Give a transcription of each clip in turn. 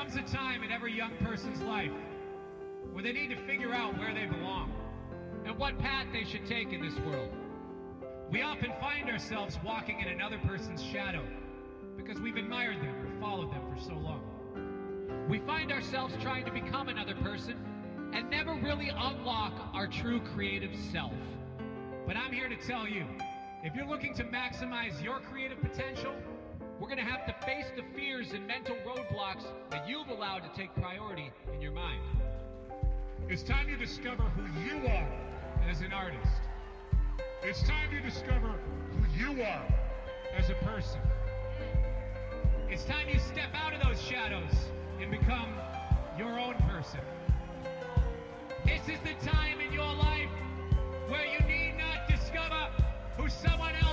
comes a time in every young person's life where they need to figure out where they belong and what path they should take in this world. We often find ourselves walking in another person's shadow because we've admired them or followed them for so long. We find ourselves trying to become another person and never really unlock our true creative self. But I'm here to tell you if you're looking to maximize your creative potential, going to have to face the fears and mental roadblocks that you've allowed to take priority in your mind. It's time you discover who you are as an artist. It's time you discover who you are as a person. It's time you step out of those shadows and become your own person. This is the time in your life where you need not discover who someone else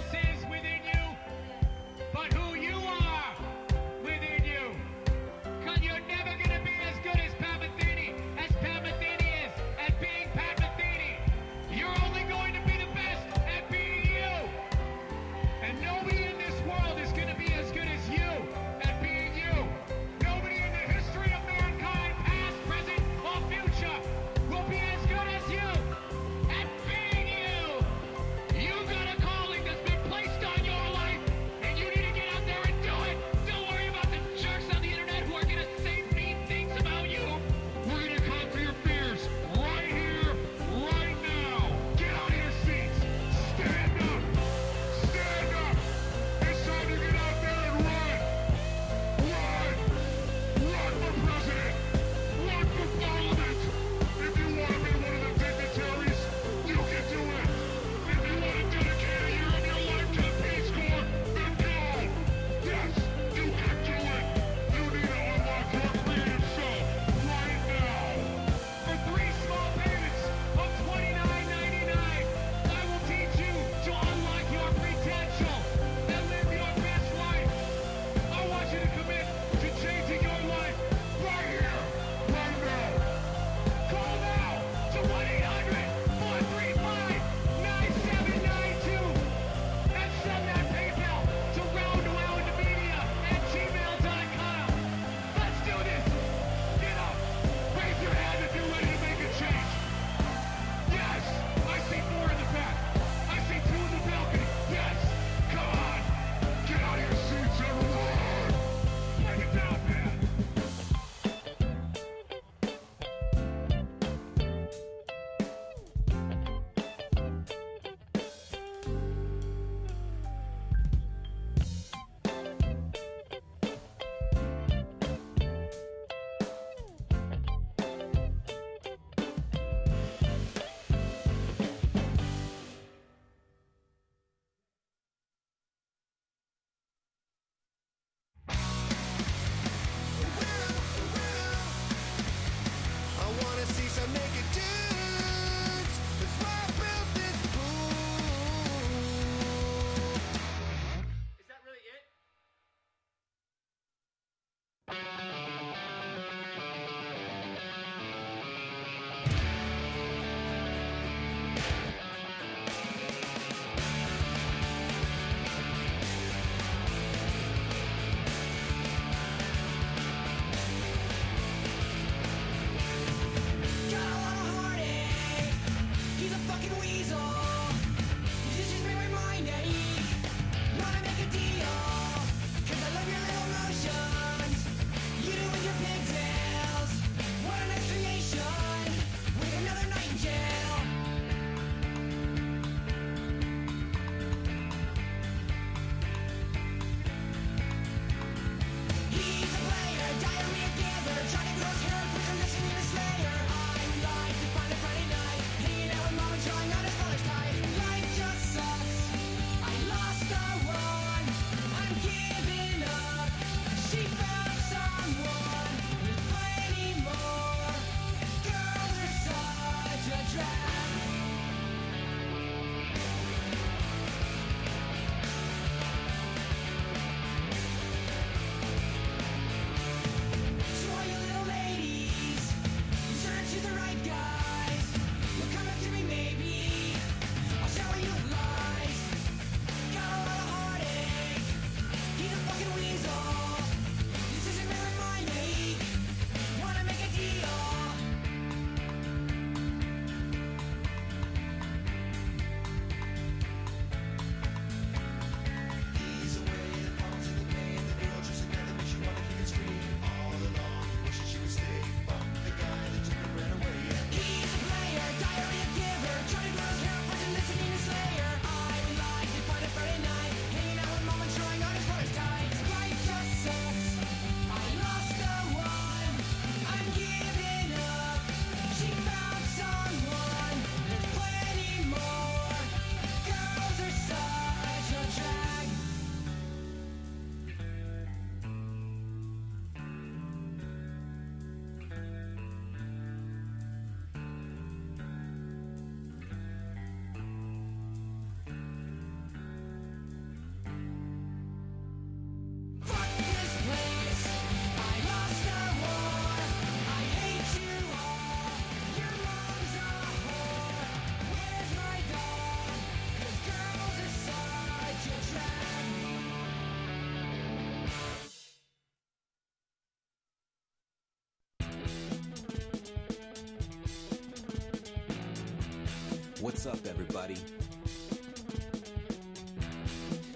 everybody?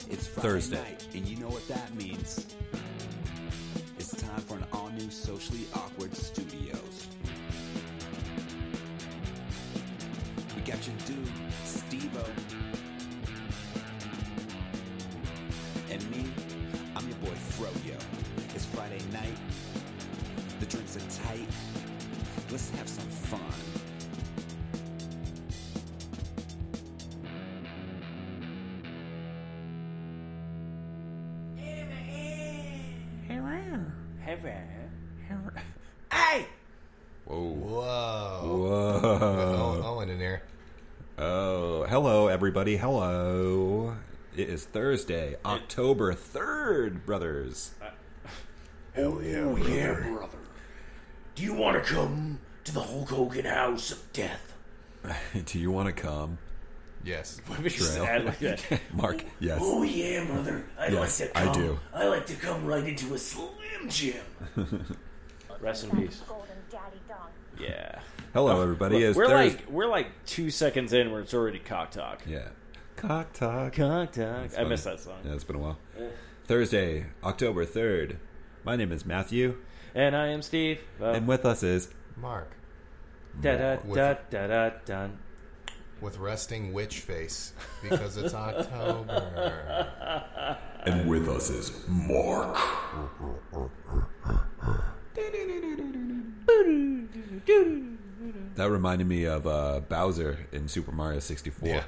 It's Friday Thursday. night, and you know what that means. It's time for an all-new Socially Awkward Studios. We got your dude, Steve-O. And me, I'm your boy, Froyo. It's Friday night. The drinks are tight. Let's have some fun. Everybody. Hello. It is Thursday, October 3rd, brothers. Uh, Hell yeah, Oh, yeah, brother. brother. Do you want to come to the Hulk Hogan House of Death? Do you want to come? Yes. Just Trail. add like that. Mark, yes. Oh yeah, brother. I Yes, like to I do. I like to come right into a Slim Jim. Rest in peace. Golden Daddy Dong. Yeah. Hello, everybody. It's we're Thursday. like we're like two seconds in where it's already cock talk. Yeah. Cock talk. Cock talk. I funny. missed that song. Yeah, it's been a while. Thursday, October 3rd. My name is Matthew, And I am Steve. Uh, and with us is. Mark. da da with- da da da dun. With resting witch face because it's October. And with us is Mark. That reminded me of uh, Bowser in Super Mario 64. Yeah.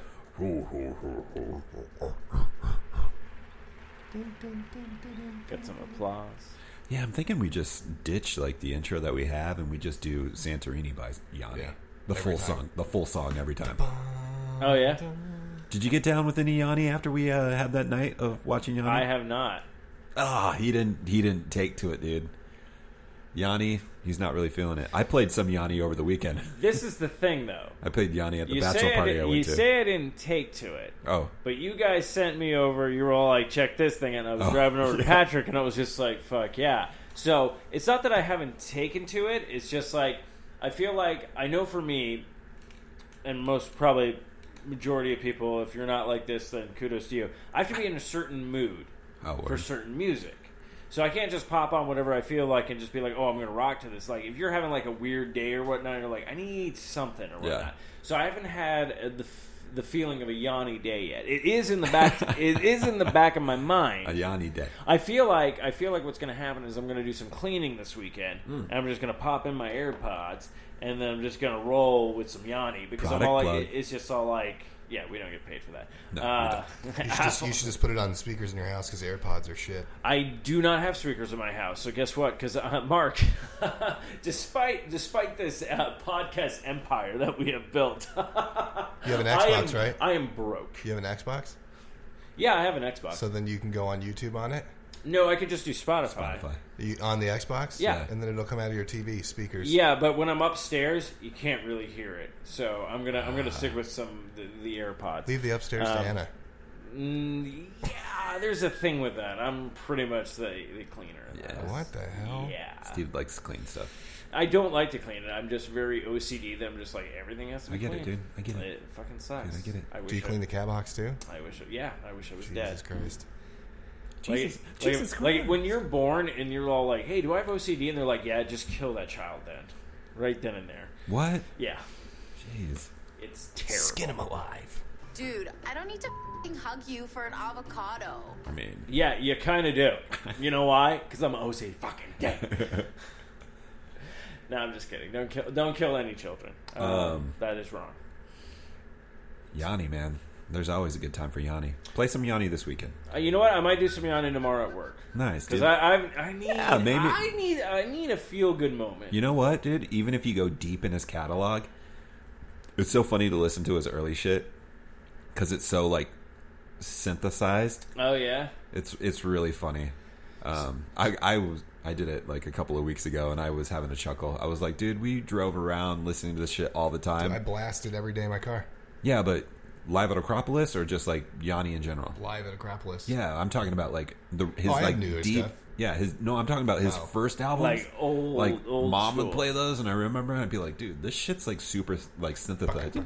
Got some applause. Yeah, I'm thinking we just ditch like the intro that we have, and we just do Santorini by Yanni. Yeah. The Every full time. song, the full song every time. Oh yeah. Did you get down with any Yanni after we uh, had that night of watching Yanni? I have not. Ah, he didn't. He didn't take to it, dude. Yanni, he's not really feeling it. I played some Yanni over the weekend. This is the thing though. I played Yanni at the You bachelor I, party I did- went you to. say I didn't take to it. oh, But you guys sent me over. You were all like, "Check this thing," and I was Oh, driving over to. Patrick, and I was just like, "Fuck yeah!" So it's not that I haven't taken to it. It's just like I feel like I know for me, and most probably majority of people, if you're not like this, then kudos to you. I have to be in a certain mood oh, for certain music. So I can't just pop on whatever I feel like and just be like, "Oh, I'm going to rock to this." Like if you're having like a weird day or whatnot, you're like, "I need something or whatnot." Yeah. So I haven't had uh, the the feeling of a Yanni day yet. It is in the back. it is in the back of my mind. a Yanni day. I feel like I feel like what's going to happen is I'm going to do some cleaning this weekend, Hmm. and I'm just going to pop in my AirPods, and then I'm just going to roll with some Yanni because I'm Product all plug. like, it's just all like, yeah, we don't get paid for that. No, uh, You should, just, you should just put it on the speakers in your house because AirPods are shit. I do not have speakers in my house, so guess what? Because uh, Mark, despite despite this uh, podcast empire that we have built, You have an I am- Xbox, right? I am broke. You have an Xbox? Yeah, I have an Xbox. So then you can go on YouTube on it? No, I could just do Spotify. Spotify. You, on the Xbox? Yeah. And then it'll come out of your TV speakers. Yeah, but when I'm upstairs, you can't really hear it. So I'm gonna I'm gonna stick with some the, the AirPods. Leave the upstairs to Um, Anna. Mm, yeah, there's a thing with that. I'm pretty much the, the cleaner. in Yeah. What the hell? Yeah. Steve likes clean stuff. I don't like to clean it. I'm just very OCD that I'm just like everything has to be I get it, clean. dude. I get it. It fucking sucks. Dude, I get it. I wish Do you I- clean the cat box too? I wish. I, yeah, I wish I was Jesus dead. Christ. Like, Jesus- like, Jesus like Christ. when you're born and you're all like, "Hey, do I have OCD?" and they're like, "Yeah, just kill that child then, right then and there." What? Yeah, Jeez. it's terrible. Skin him alive. Dude, I don't need to fing hug you for an avocado. I mean, Yeah, you kind of do. You know why? Because I'm OCD fucking dead. no, I'm just kidding. Don't kill. Don't kill any children. Um, Um, that is wrong. Yanni, man. There's always a good time for Yanni. Play some Yanni this weekend. Uh, you know what? I might do some Yanni tomorrow at work. Nice, Because dude. I, I, I need, Yeah, maybe- I need, I need a feel good moment. You know what, dude? Even if you go deep in his catalog, it's so funny to listen to his early shit because it's so like synthesized. oh yeah, It's it's really funny. Um, I I was I did it like a couple of weeks ago, and I was having a chuckle. I was like, dude, we drove around listening to this shit all the time. I blasted every day in my car. yeah, but live at Acropolis or just like Yanni in general? Live at Acropolis. Yeah, I'm talking about like the his Oh, I have like newer deep. stuff. Yeah, his no, I'm talking about his Oh. first album. Like old- like old mom school. would play those, and I remember I'd be like, dude, this shit's like super like synthesized.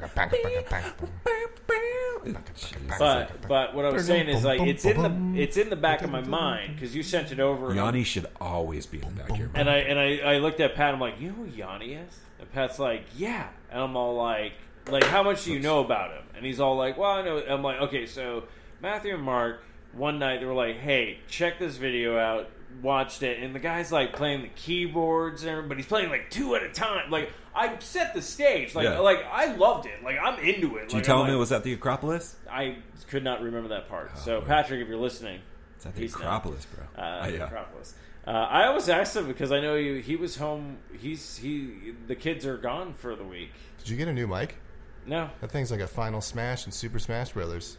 But but what I was saying is like it's in the it's in the back of my mind because you sent it over. and Yanni should always be in the back of your mind. And I and I, I looked at Pat. I'm like, you know who Yanni is? And Pat's like, yeah. And I'm all like, like how much do you know about him? And he's all like, well, I know. I'm like, okay, so Matthew and Mark. One night they were like, hey, check this video out. Watched it, and the guy's like playing the keyboards, and everything, but he's playing like two at a time. Like I set the stage, like Yeah. like I loved it. Like I'm into it. Did you tell I'm him it was at the Acropolis? I could not remember that part. Oh, so Patrick, if you're listening, It's at the He's not. Acropolis, bro. uh, Oh, yeah. Acropolis. Uh, I always asked him because I know he, he was home. He's he. The kids are gone for the week. Did you get a new mic? No. That thing's like a Final Smash and Super Smash Brothers.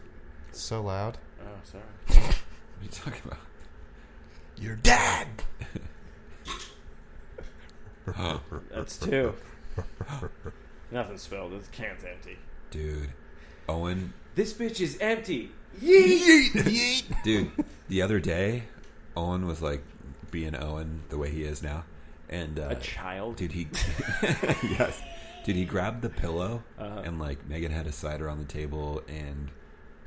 It's so loud. Oh, sorry. What are you talking about? Your dad. That's two. Nothing spilled. The can's empty. Dude, Owen, This bitch is empty. Yeet. Yeet. dude, the other day, Owen was like being Owen the way he is now, and uh, A child. Dude, he yes, dude, he grabbed the pillow Uh-huh. and like Megan had a cider on the table, and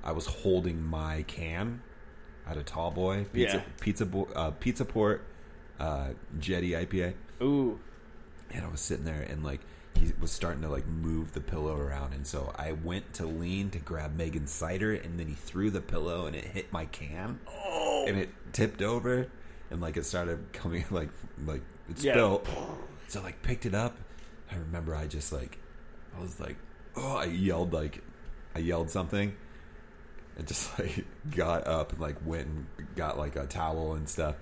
I was holding my can. I had a tall boy pizza Yeah. pizza bo- uh, pizza port uh, Jetty IPA, Ooh. and I was sitting there and like he was starting to like move the pillow around, and so I went to lean to grab Megan's cider, and then he threw the pillow and it hit my can, Oh. and it tipped over, and like it started coming like like it Yeah. spilled. So I, like picked it up. I remember I just like I was like oh I yelled like I yelled something. And just like got up and like went and got like a towel and stuff.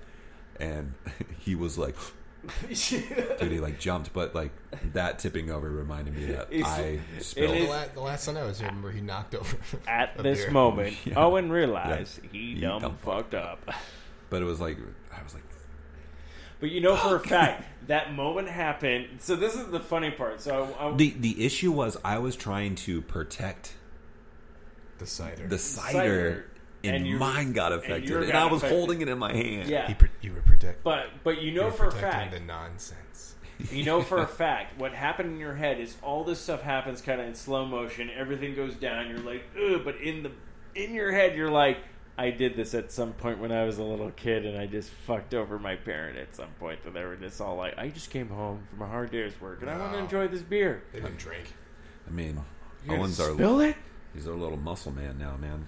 And he was like dude, he like jumped, but like that tipping over reminded me that It's- I it spilled. The, is- la- the last time I was here, remember he knocked over At this beer. moment, Yeah. Owen realized Yeah. he He dumb, dumb fucked up. but it was like I was like But you know for a fact that moment happened. So this is the funny part. So I, I, the the issue was I was trying to protect the cider. the cider, Cider. and, And you- mine got affected, yours and, got I was affected. holding it in my hand. yeah. He pr- you were protecting. But but you you know were for a fact the nonsense. You know for a fact what happened in your head is all this stuff happens kind of in slow motion. Everything goes down. You're like, ugh, but in the in your head, you're like, I did this at some point when I was a little kid, and I just fucked over my parent at some point. And they were just all like, I just came home from a hard day's work, and I want to No. enjoy this beer. They didn't drink. I mean, You're gonna Owen's our spill it. he's our little muscle man now, man.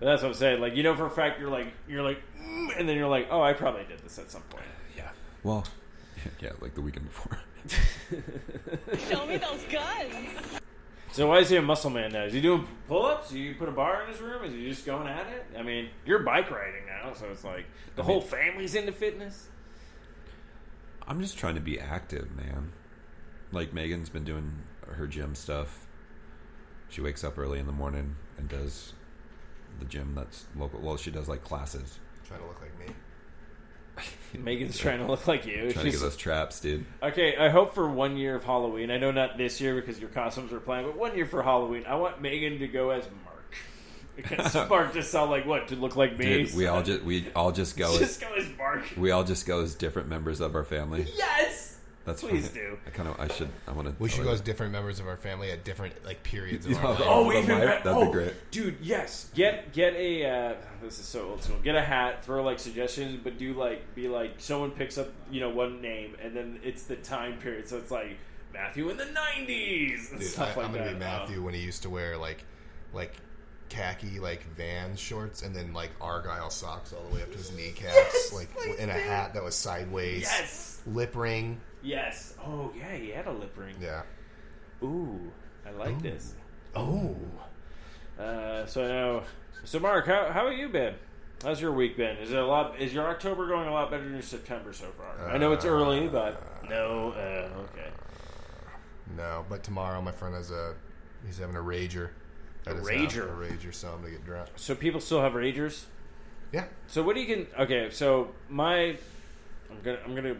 But that's what I'm saying. Like you know for a fact, you're like you're like, mm, and then you're like, oh, I probably did this at some point. Yeah. Well, yeah, like the weekend before. Show me those guns. So why is he a muscle man now? Is he doing pull-ups? Do you put a bar in his room? Is he just going at it? I mean, you're bike riding now, so it's like the I whole mean- family's into fitness. I'm just trying to be active, man. Like Megan's been doing her gym stuff. She wakes up early in the morning and does the gym that's local. Well, she does like classes. Trying to look like me. Megan's trying to look like you. Trying to get those traps, dude. Okay, I hope for one year of Halloween. I know not this year because your costumes are playing, but one year for Halloween, I want Megan to go as Mark. Because Mark just sound like what to look like me. Dude, we all just we all just go as just go as Mark. we all just go as different members of our family. Yes, That's please funny. do. I kind of I should I want to. We should go as different members of our family at different like periods of our Yeah. life. Oh, even That'd be oh, great. dude. Yes, get get a. Uh, this is so old school. Get a hat. Throw like suggestions, but do like be like someone picks up you know one name, and then it's the time period. So it's like Matthew in the nineties and Dude, stuff I, like I'm gonna that. be Matthew when he used to wear like like khaki like Vans shorts and then like Argyle socks all the way up to his kneecaps, like in a hat that was sideways. Yes, Lip ring. Yes. Oh yeah, he had a lip ring. Yeah. Ooh, I like this. Oh. Uh, so now, so Mark, how how have you been? How's your week been? Is it a lot? Is your October going a lot better than your September so far? I know it's early, but no. Uh, okay. No, but tomorrow my friend has a he's having a rager. A rager? A rager, so I'm gonna get drunk. So people still have ragers. Yeah. So what do you can? Okay, so my, I'm gonna I'm gonna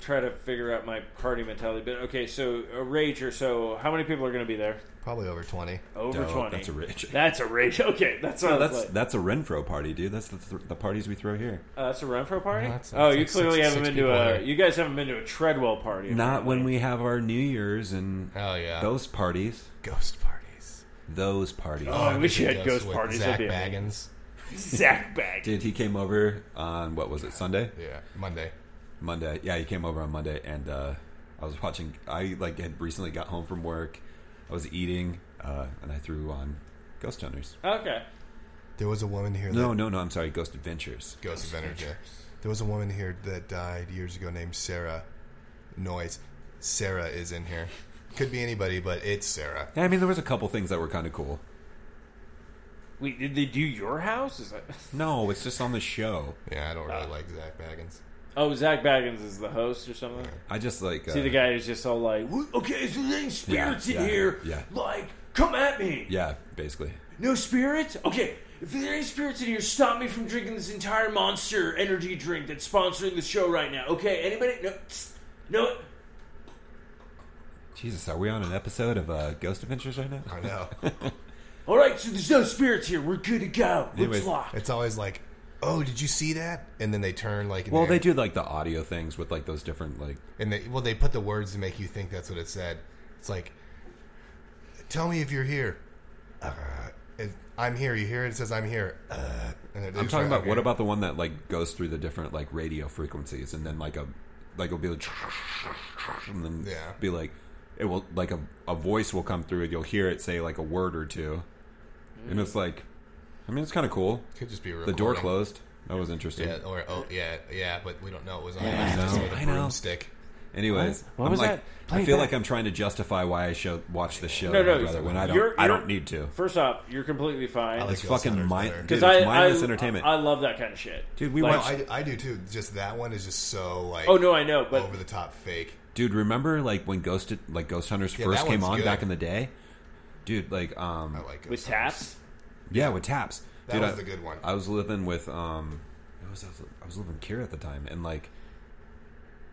try to figure out my party mentality. But okay, so a rager. So how many people are going to be there? Probably over twenty. Over Dope, twenty. that's a rage. That's a rage. Okay, that's what No, was that's like. that's a Renfro party, dude. That's the, th- the parties we throw here. Uh, that's a Renfro party. No, that's- oh, that's you like clearly six- haven't six been to people a. there. You guys haven't been to a Treadwell party. Not when we have our New Year's and Oh yeah, those parties. ghost parties. Those parties. Oh, I wish you had ghost with parties. Zak That'd be. Bagans. Zach bag. Dude, he came over on what was it Sunday? Yeah, Monday. Monday. Yeah, he came over on Monday, and uh, I was watching. I like had recently got home from work. I was eating, uh, and I threw on Ghost Hunters. Okay. There was a woman here. No, that, no, no. I'm sorry, Ghost Adventures. Ghost Adventures. Yeah. There was a woman here that died years ago named Sarah Noise. Sarah is in here. Could be anybody, but it's Sarah. Yeah, I mean, there was a couple things that were kind of cool. Wait, did they do your house? Is that? No, it's just on the show. Yeah, I don't really Ah. like Zak Bagans. Oh, Zak Bagans is the host or something. I just like uh, See the guy who's just all like, "What- "Okay, so there ain't spirits Yeah, in yeah, here. yeah. Like, come at me. Yeah, basically. No spirits? Okay, if there are any spirits in here, stop me from drinking this entire monster energy drink that's sponsoring the show right now. Okay, anybody? No, tss, no. Jesus, are we on an episode of uh, Ghost Adventures right now? I know. All right, so there's no spirits here. We're good to go. Let's Anyways, lock. it's always like, oh, did you see that? And then they turn like, Well, the they do like the audio things with like those different like. and they well they put the words to make you think that's what it said. It's like, tell me if you're here. Uh, if I'm here. You hear it? It says I'm here. Uh, and I'm talking about what about the one that like goes through the different like radio frequencies and then like a like it'll be like and then Yeah. be like it will like a, a voice will come through and you'll hear it say like a word or two and it's like I mean it's kind of cool. Could just be a The door closed. That was interesting. Yeah, or oh yeah, yeah, but we don't know it was on. I It's just know, with a I know. broomstick. Anyways, What? What I'm was like that? Play I feel back. like I'm trying to justify why I show watch the show No, no, brother when I don't you're- I you're- don't need to. First off, you're completely fine. Like It's Ghost fucking Hunters mind dude, Because it's I, mindless I, entertainment. I love that kind of shit. Dude, we No, watched I, I do too. Just that one is just so like Oh no, I know, but over the top fake. Dude, remember like when Ghost like Ghost Hunters Yeah, first came on good. back in the day? Dude, like um I like Ghost with Hunters. taps. Yeah, with taps. That Dude, was I, the good one. I was living with um I was I was living with Kira at the time and like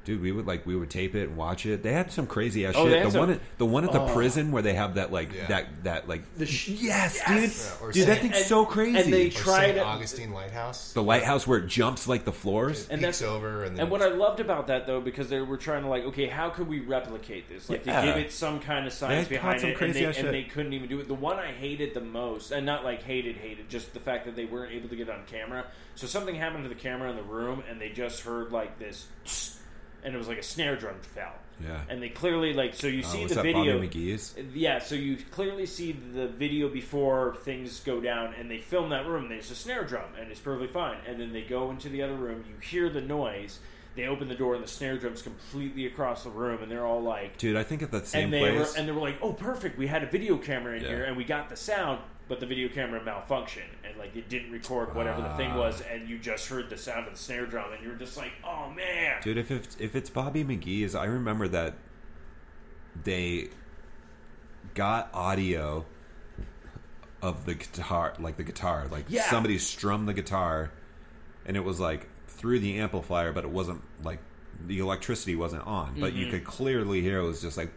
Dude, we would like we would tape it and watch it. They had some crazy ass Oh, shit. The some- one, at, the one at the Oh. prison where they have that like Yeah. that that like The sh- yes, Yes! dude, Yeah, or dude, that thing's and- so crazy. and they Or tried St. it- Augustine Lighthouse. the lighthouse where it jumps like the floors. And peeks that's- over and then And what I loved about that though, because they were trying to like, okay, how could we replicate this? Like Yeah. to give it some kind of science They behind some it, and they, ass and they couldn't even do it. The one I hated the most, and not like hated, hated, just the fact that they weren't able to get it on camera. So something happened to the camera in the room, and they just heard like this, and it was like a snare drum fell. Yeah. And they clearly like, so you Oh, see was the that video. Yeah, so you clearly see the video before things go down, and they film that room. There's a snare drum, and it's perfectly fine. And then they go into the other room. You hear the noise. They open the door, and the snare drum's completely across the room, and they're all like, Dude, I think at that same and they place. were, and they were like, "Oh, perfect! We had a video camera in Yeah. here, and we got the sound, but the video camera malfunctioned, and like it didn't record whatever the thing Ah. was, and you just heard the sound of the snare drum, and you were just like, "Oh man!" Dude, if it's if it's Bobby McGee's, I remember that they got audio of the guitar, like the guitar, like Yeah. somebody strummed the guitar, and it was like through the amplifier, but it wasn't like the electricity wasn't on, but Mm-hmm. you could clearly hear it was just like.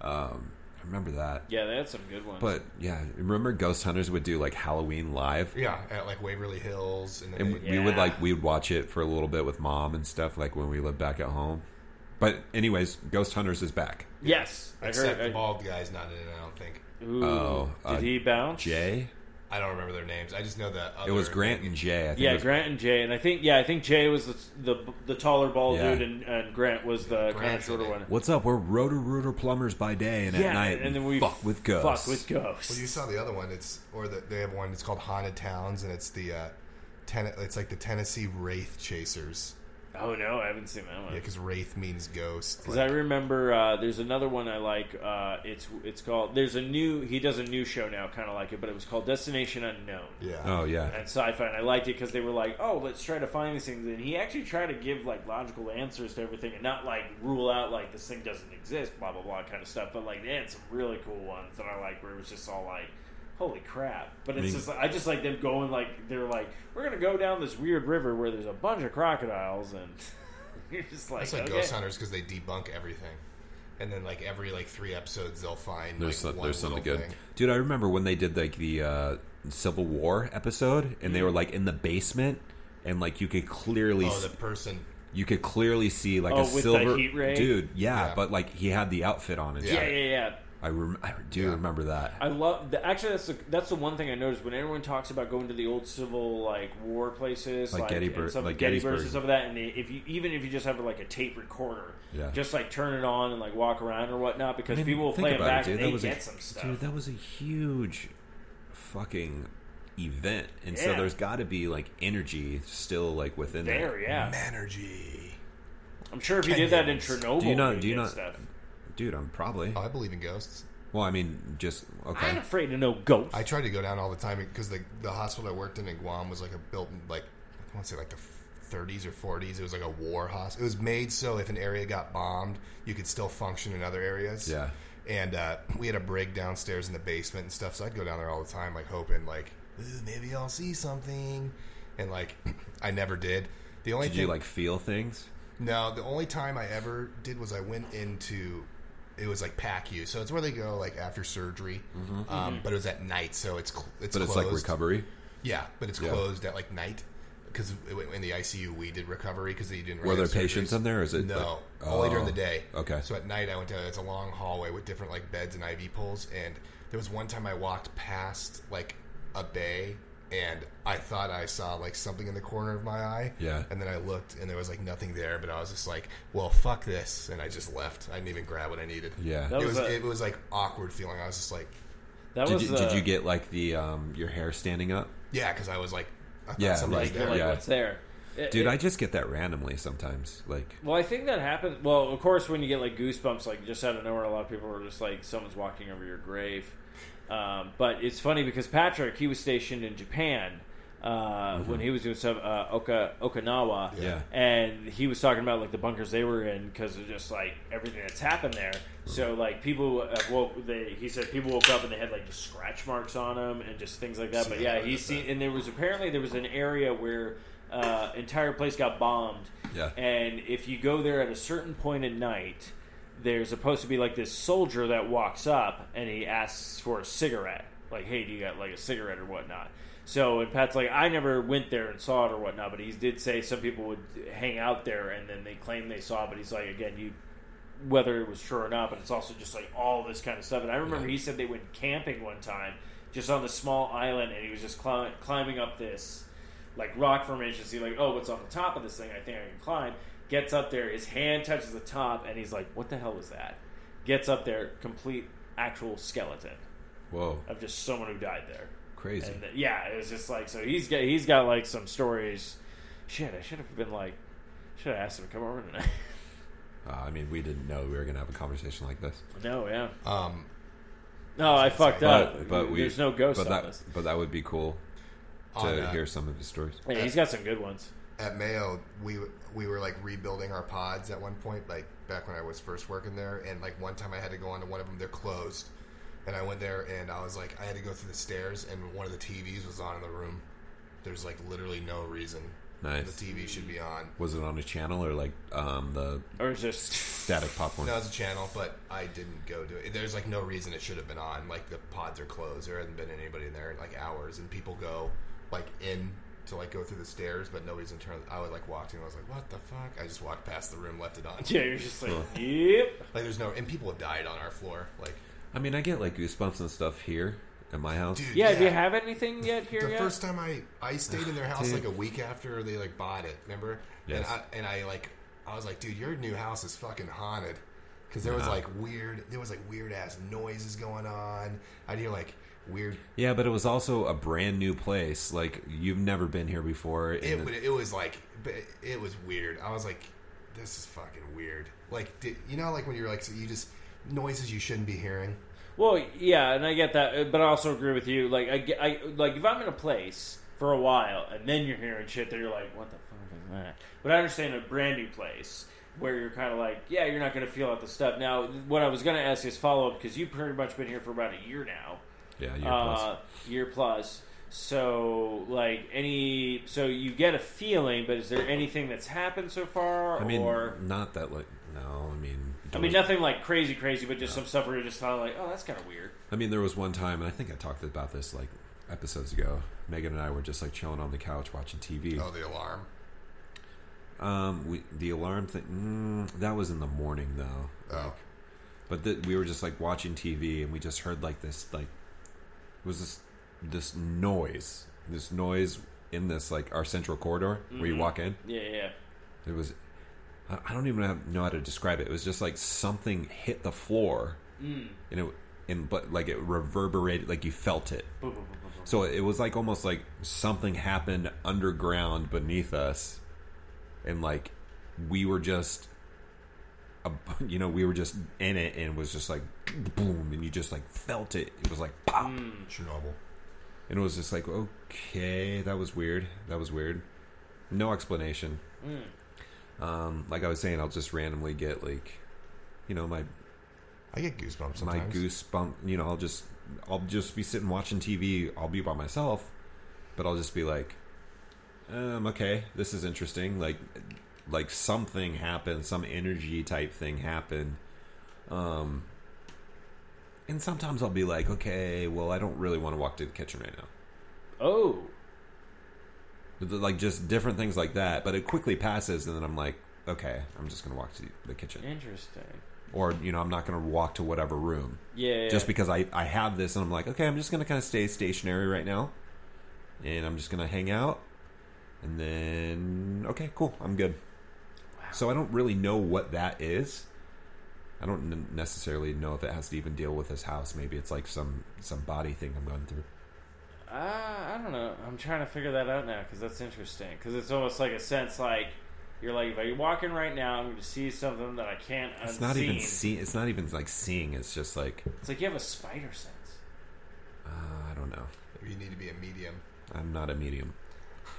Um, I remember that, Yeah, they had some good ones. but yeah, remember Ghost Hunters would do like Halloween live. yeah, at like Waverly Hills, and then And they- we would Yeah. like we would watch it for a little bit with mom and stuff, like when we lived back at home. But anyways, Ghost Hunters is back. yes, I except heard. the bald guy's not in it. I don't think. Ooh, Oh, did uh, he bounce? Jay, I don't remember their names. I just know that it was Grant and Jay. I think Yeah, was, Grant and Jay, and I think yeah, I think Jay was the the, the taller bald Yeah. dude, and, and Grant was the kind of shorter one. What's up? We're Roto-Rooter plumbers by day, and yeah, at night and then we fuck with ghosts. Fuck with ghosts. Well, you saw the other one. It's or the, they have one. It's called Haunted Towns, and it's the uh, ten, It's like the Tennessee Wraith Chasers. Oh no, I haven't seen that one. Yeah, because Wraith means ghost. Because Like, I remember uh, there's another one I like. Uh, it's it's called. There's a new. He does a new show now, kind of like it, but it was called Destination Unknown. yeah. Oh yeah, And sci-fi, and I liked it because they were like, "Oh, let's try to find these things." And he actually tried to give like logical answers to everything, and not like rule out like this thing doesn't exist, blah blah blah kind of stuff. But like they had some really cool ones that I like, where it was just all like, "Holy crap!" But it's mean- just I just like them going like they're like, "We're gonna go down this weird river where there's a bunch of crocodiles," and You're just like, That's like okay. Ghost Hunters because they debunk everything, and then like every like three episodes they'll find There's like some, one there's something good, thing. dude. I remember when they did like the uh, Civil War episode, and they were like in the basement, and like you could clearly, Oh, the person. you could clearly see like Oh, a with the silver heat ray? dude. Yeah, Yeah. but like he had the outfit on and Yeah. Yeah, yeah, yeah. I, rem- I do Yeah. remember that. I love the, actually that's the, that's the one thing I noticed when everyone talks about going to the old civil like war places Like like, Gettysburg- and stuff, like Gettysburg and Gettysburg. stuff like that, and they, if you even if you just have like a tape recorder, Yeah. just like turn it on and like walk around or whatnot because I mean, people will play it about back dude. and That they was get a, some stuff. Dude, that was a huge fucking event, and so there's got to be like energy still like within there, there. yeah. energy. I'm sure if you did that in Kenyans. Chernobyl, Do you not- do you get not- stuff. Dude, I'm probably. Oh, I believe in ghosts. Well, I mean, just okay. I'm afraid of no ghosts. I tried to go down all the time because the the hospital I worked in in Guam was like a built in like I want to say like the 30s or 40s. It was like a war hospital. It was made so if an area got bombed, you could still function in other areas. Yeah. And uh, we had a brig downstairs in the basement and stuff, so I'd go down there all the time, like hoping like maybe I'll see something, and like I never did. The only Did thing you like feel things? no, the only time I ever did was I went into it was like PACU, so it's where they go like after surgery, um, but it was at night, so it's cl- it's But it's closed. like recovery. Yeah, but it's Yeah. closed at like night because in the ICU we did recovery because they didn't. Were there have patients in there, or is it no? like- only during Oh, the day. okay. So at night I went to it's a long hallway with different like beds and IV poles, and there was one time I walked past like a bay. And I thought I saw like something in the corner of my eye. Yeah. And then I looked and there was like nothing there, but I was just like, well, fuck this. And I just left. I didn't even grab what I needed. Yeah. That It was was, a- it was like awkward feeling. I was just like, that Did was you, did uh, you get like the um your hair standing up? yeah, because I was like, I thought Yeah, somebody was like- you're there. like Yeah. what's there, It- Dude, it- I just get that randomly sometimes. Like, Well, I think that happens. Well, of course, when you get like goosebumps, like just out of nowhere, a lot of people are just like someone's walking over your grave. Um, but it's funny because Patrick, he was stationed in Japan uh, when he was doing some uh, Oka, Okinawa, Mm-hmm. Yeah. and he was talking about like the bunkers they were in because of just like everything that's happened there. So like people uh, woke. They, he said people woke up and they had like just scratch marks on them and just things like that. But yeah, he's seen and there was apparently there was an area where uh, entire place got bombed. Yeah. And if you go there at a certain point at night, there's supposed to be like this soldier that walks up and he asks for a cigarette. Like, hey, do you got like a cigarette or whatnot? So, and Pat's like, I never went there and saw it or whatnot, but he did say some people would hang out there and then they claim they saw it. But he's like, again, you whether it was true or not, but it's also just like all this kind of stuff. And I remember he said they went camping one time just on this small island and he was just cli- climbing up this like rock formation. See, like, oh, what's on the top of this thing? I think I can climb. Gets up there, his hand touches the top, and he's like, "What the hell was that?" Gets up there, complete actual skeleton whoa, of just someone who died there. crazy. And uh, yeah, it was just like so. He's got he's got like some stories. Shit, I should have been like, should have asked him to come over tonight. Uh, I mean, we didn't know we were gonna have a conversation like this. no, yeah, Um, no, I fucked up. But but we There's no ghost But on that this. but that would be cool to On, uh, hear some of his stories. Yeah, he's got some good ones. At Mayo, we we were like rebuilding our pods at one point, like back when I was first working there, and like one time I had to go onto one of them. They're closed, and I went there and I was like, I had to go through the stairs, and one of the TVs was on in the room. There's like literally no reason Nice. the TV should be on. Was it on a channel or like um the Or it's just static popcorn? No, it's a channel, but I didn't go to it. There's like no reason it should have been on. Like the pods are closed. There hasn't been anybody in there in like hours, and people go like in to like go through the stairs, but nobody's in turn. I was like walked in. I was like, what the fuck? I just walked past the room, left it on. yeah, you're just like, yep. Like there's no, and people have died on our floor. Like, I mean, I get like goosebumps and stuff here at my house. dude, Yeah, do you have anything yet here the yet? first time I I stayed in their house Dude. like a week after they like bought it. Remember? Yes. And I and I like I was like, dude, your new house is fucking haunted. Because there was Yeah. like weird, there was like weird ass noises going on. I'd hear like weird. Yeah, but it was also a brand new place. Like you've never been here before. It and would- it was like it was weird. I was like, this is fucking weird. Like, did, you know, like when you're like, so you just noises you shouldn't be hearing. Well, yeah, and I get that, uh, but I also agree with you. Like, I, get- I like if I'm in a place for a while and then you're hearing shit that you're like, what the fuck is that? But I understand a brand new place where you're kind of like, yeah, you're not going to feel out the stuff. Now, what I was going to ask is follow up because you've pretty much been here for about a year now, yeah, year uh, plus. year plus. So, like any, so you get a feeling, but is there anything that's happened so far, I mean, or not that like no. I mean, I mean nothing like crazy, crazy, but just some stuff where you're just kind of like, oh, that's kind of weird. I mean, there was one time, and I think I talked about this like episodes ago. Megan and I were just like chilling on the couch watching TV. Oh, the alarm. Um, we the alarm thing mm, that was in the morning though. Oh. But th- we were just like watching TV, and we just heard like this like it was this this noise, this noise in this like our central corridor where you walk in. Yeah, yeah. It was I don't even know how to describe it. It was just like something hit the floor, and it and but like it reverberated, like you felt it. So it was like almost like something happened underground beneath us, and like we were just, a, you know, we were just in it, and it was just like boom, and you just like felt it. It was like pop, Chernobyl. and it was just like okay, that was weird. That was weird. No explanation. Um, like I was saying, I'll just randomly get like, you know, my I get goosebumps my goosebump. You know, I'll just I'll just be sitting watching TV. I'll be by myself, but I'll just be like, um, okay, this is interesting. Like, like something happened, some energy type thing happened. Um, and sometimes I'll be like, okay, well, I don't really want to walk to the kitchen right now. Oh, Like just different things like that. But it quickly passes, and then I'm like, okay, I'm just gonna walk to the kitchen, interesting. or you know, I'm not gonna walk to whatever room. Yeah, yeah. just because I, I have this and I'm like, okay, I'm just gonna kind of stay stationary right now, and I'm just gonna hang out, and then okay, cool, I'm good. So I don't really know what that is. I don't necessarily know if it has to even deal with this house. Maybe it's like some some body thing I'm going through. Uh, I don't know. I'm trying to figure that out now because that's interesting. Because it's almost like a sense like you're like if I'm walking right now, I'm going to see something that I can't. It's not even unseen. see. It's not even like seeing. It's just like It's like you have a spider sense. uh, I don't know. Maybe you need to be a medium. I'm not a medium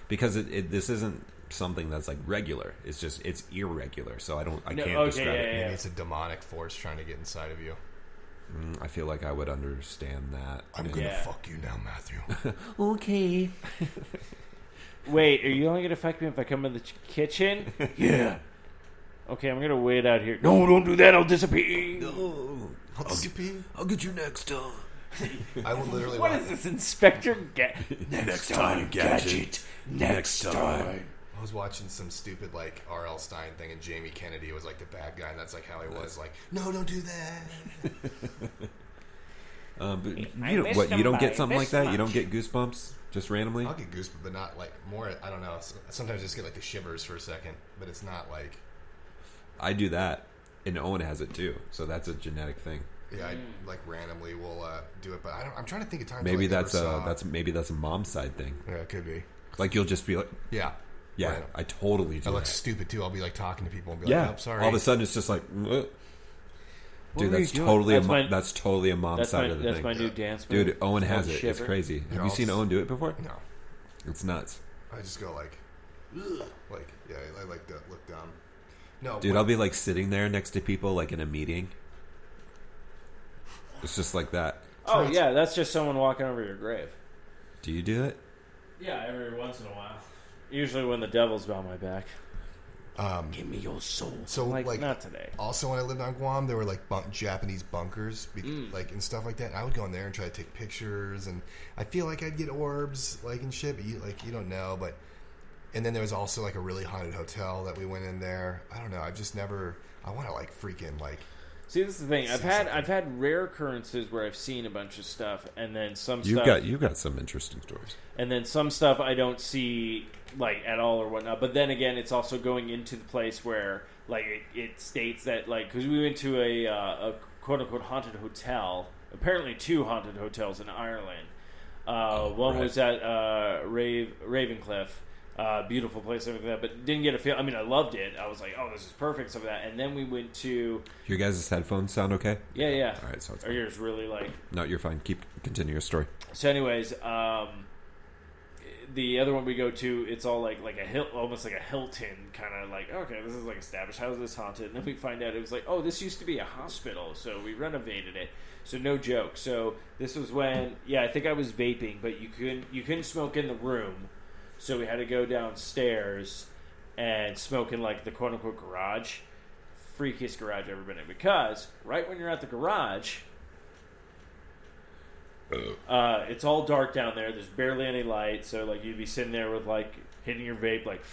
because it, it this isn't something that's like regular. It's just it's irregular. So I don't. I No, can't okay, describe yeah, it. yeah. Maybe it's a demonic force trying to get inside of you. Mm, I feel like I would understand that. I'm gonna Yeah. fuck you now, Matthew. okay. Wait, are you only going to fuck me if I come in the ch- kitchen? yeah. Okay, I'm going to wait out here. No, don't do that. I'll disappear. Oh, I'll skip you. I'll get you next time. I will literally. What walk- is this, Inspector? Ga- Next time, Gadget. Next time. I was watching some stupid like R.L. Stine thing, and Jamie Kennedy was like the bad guy, and that's like how he was. Like, no, don't do that. Um, but I you don't, what you don't get something like this that. You don't get goosebumps just randomly. I'll get goosebumps, but not like more. I don't know. Sometimes I just get like the shivers for a second, but it's not like. I do that, and Owen has it too. So that's a genetic thing. Yeah, I Mm. like randomly will uh, do it, but I don't, I'm trying to think of times. Maybe like, that's ever a saw- that's maybe that's a mom side thing. yeah, it could be. Like you'll just be like, Yeah, yeah, Right. I totally do I look that. stupid too. I'll be like talking to people and be Yeah, like, "Oh, sorry." all of a sudden it's just like, "Ugh." dude, that's totally That's a mo- my- that's totally a mom side my, of the that's thing. my new dance move. Dude, Owen It's has called it. It's crazy. Have No, you seen Owen do it before? no, It's nuts. I just go like, "Ugh." like yeah, I like to look down. No, Dude, when- I'll be like sitting there next to people like in a meeting. It's just like that. Oh, yeah, that's just someone walking over your grave. Do you do it? Yeah, every once in a while. Usually when the devil's by my back. Um, Give me your soul. So, like, like- not today. Also, when I lived on Guam, there were like bunk- Japanese bunkers, be- Mm. like and stuff like that. And I would go in there and try to take pictures, and I feel like I'd get orbs, like and shit. But you like you don't know. But and then there was also like a really haunted hotel that we went in there. I don't know. I've just never. I want to like freaking like. See, this is the thing. I've had something. I've had rare occurrences where I've seen a bunch of stuff, and then some You've stuff, got you've got some interesting stories. and then some stuff I don't see like at all or whatnot. But then again, it's also going into the place where like it, it states that like because we went to a, uh, a quote unquote haunted hotel. Apparently, two haunted hotels in Ireland. Uh, one right. was at uh, Rave, Ravencliff. Uh, beautiful place, everything like that, but didn't get a feel. I mean, I loved it. I was like, "Oh, this is perfect." Some of that, and then we went to Your guys' headphones sound okay? yeah, yeah. All right, so it's Are yours really like No, you're fine. Keep continue your story. so anyways um the other one we go to it's all like like a hill almost like a hilton kind of like okay this is like established how is this haunted and then we find out it was like oh this used to be a hospital so we renovated it So no joke. So this was when, yeah, I think I was vaping, but you couldn't you couldn't smoke in the room, so we had to go downstairs and smoke in like the quote unquote garage. Freakiest garage I've ever been in because right when you're at the garage, uh, it's all dark down there. There's barely any light, so like you'd be sitting there with like hitting your vape, like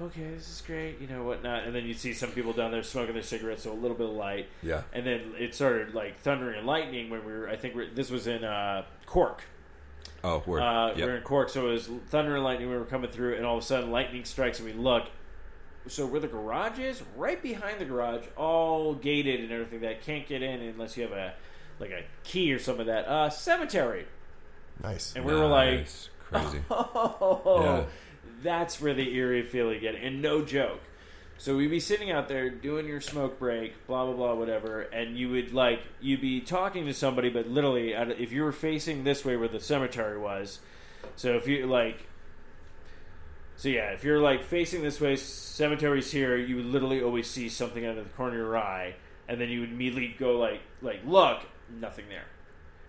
okay, this is great, you know whatnot, and then you'd see some people down there smoking their cigarettes, so a little bit of light. Yeah. And then it started like thundering and lightning when we were. I think we're, this was in uh, Cork. Oh, word. Uh, Yep. we're in Cork, so it was thunder and lightning. We were coming through, and all of a sudden, lightning strikes, and we look. So where the garage is, right behind the garage, all gated and everything. That can't get in unless you have a like a key or some of that. Uh, cemetery, Nice. and we were like, crazy. oh, Yeah. that's where the eerie feeling get. And no joke. So we'd be sitting out there doing your smoke break, blah blah blah, whatever, and you would like you'd be talking to somebody, but literally, if you were facing this way where the cemetery was, so if you like, so yeah, if you're like facing this way, cemetery's here, you would literally always see something out of the corner of your eye, and then you would immediately go like like look, nothing there,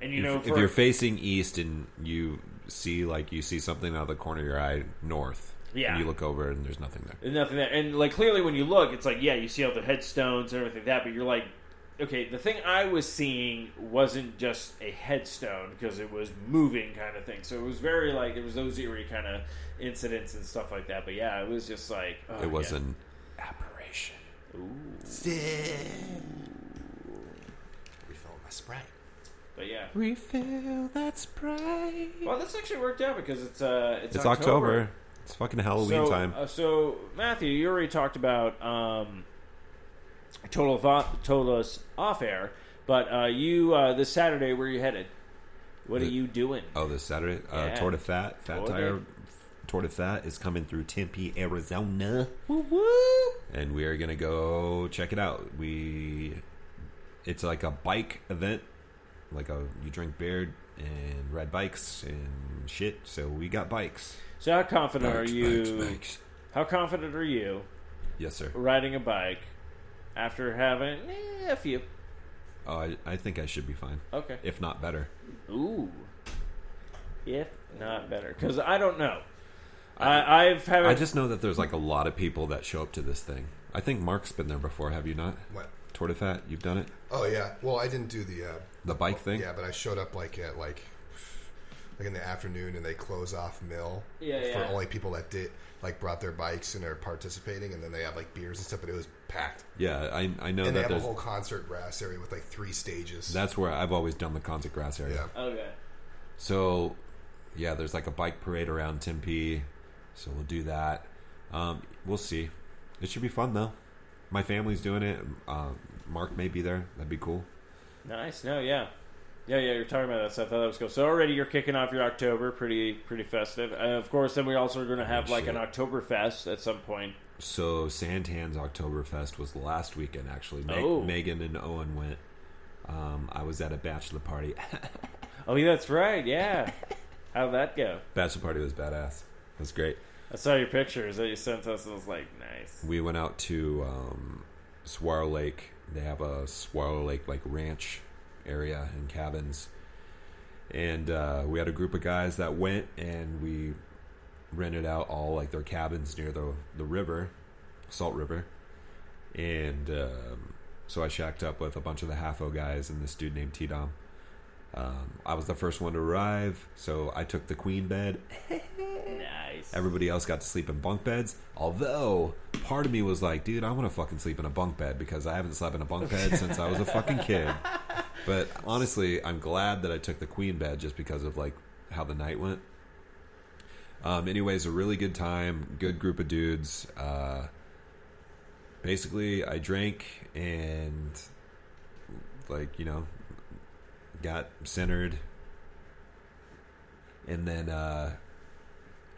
and you know if, for if you're facing east and you see like you see something out of the corner of your eye north, Yeah. and you look over and there's nothing there. There's nothing there. And like clearly when you look, it's like, yeah, you see all the headstones and everything like that, but you're like, okay, the thing I was seeing wasn't just a headstone because it was moving kind of thing. So it was very like it was those eerie kind of incidents and stuff like that. But yeah, it was just like oh, it was yeah. an apparition. Refill my Sprite. But yeah. Refill that sprite. Well, this actually worked out because it's uh it's, It's October. It's fucking Halloween so, time. Uh, so Matthew, you already talked about um, total of off, told us off air, but uh, you uh, this Saturday where are you headed? What are The- you doing? oh, this Saturday, uh, Yeah. Tour de Fat, Fat Tour de- Tire, Tour de Fat is coming through Tempe, Arizona, Woo woo! and we are gonna go check it out. We, it's like a bike event, like a you drink beer and ride bikes and shit. So we got bikes. So how confident Bikes, are you? bikes, bikes. How confident are you Yes, sir. riding a bike after having eh, a few? Oh, I, I think I should be fine, Okay. if not better. Ooh. If not better, because I don't know. I, I've haven't. I just know that there's like a lot of people that show up to this thing. I think Mark's been there before. Have you not? What? Tour de Fat, you've done it. Oh yeah. Well, I didn't do the uh, The bike thing. Yeah, but I showed up like at like like in the afternoon, and they close off mill Yeah, for yeah. only people that did like brought their bikes and are participating, and then they have like beers and stuff. But it was packed, Yeah, I I know and they have a whole concert grass area with like three stages. That's where I've always done the concert grass area. yeah. okay. So, yeah, there's like a bike parade around Tempe, so we'll do that. Um, we'll see. It should be fun though. My family's doing it. Uh, Mark may be there. That'd be cool. Nice. No, yeah. Yeah, yeah, you're talking about that stuff. I thought that was cool. So already you're kicking off your October, pretty pretty festive. Uh, of course, then we also are going to have like an shit. Oktoberfest at some point. So Santan's Oktoberfest was last weekend actually. Meg- Oh. Megan and Owen went. Um, I was at a bachelor party. Oh, yeah, that's right. Yeah. How'd that go? bachelor party was badass. It was great. I saw your pictures that you sent us. and I was like, nice. We went out to um, Lake. They have a Swallow Lake like ranch area and cabins, and uh, we had a group of guys that went and we rented out all like their cabins near the the river, Salt River, and um, so I shacked up with a bunch of the Halfo guys and this dude named T Dom. Um, I was the first one to arrive, so I took the queen bed. Nice. Everybody else got to sleep in bunk beds. Although part of me was like, dude, I want to fucking sleep in a bunk bed because I haven't slept in a bunk bed since I was a fucking kid. But honestly, I'm glad that I took the queen bed just because of like how the night went. Um, anyways, a really good time, good group of dudes. Uh, basically, I drank and like you know got centered, and then uh,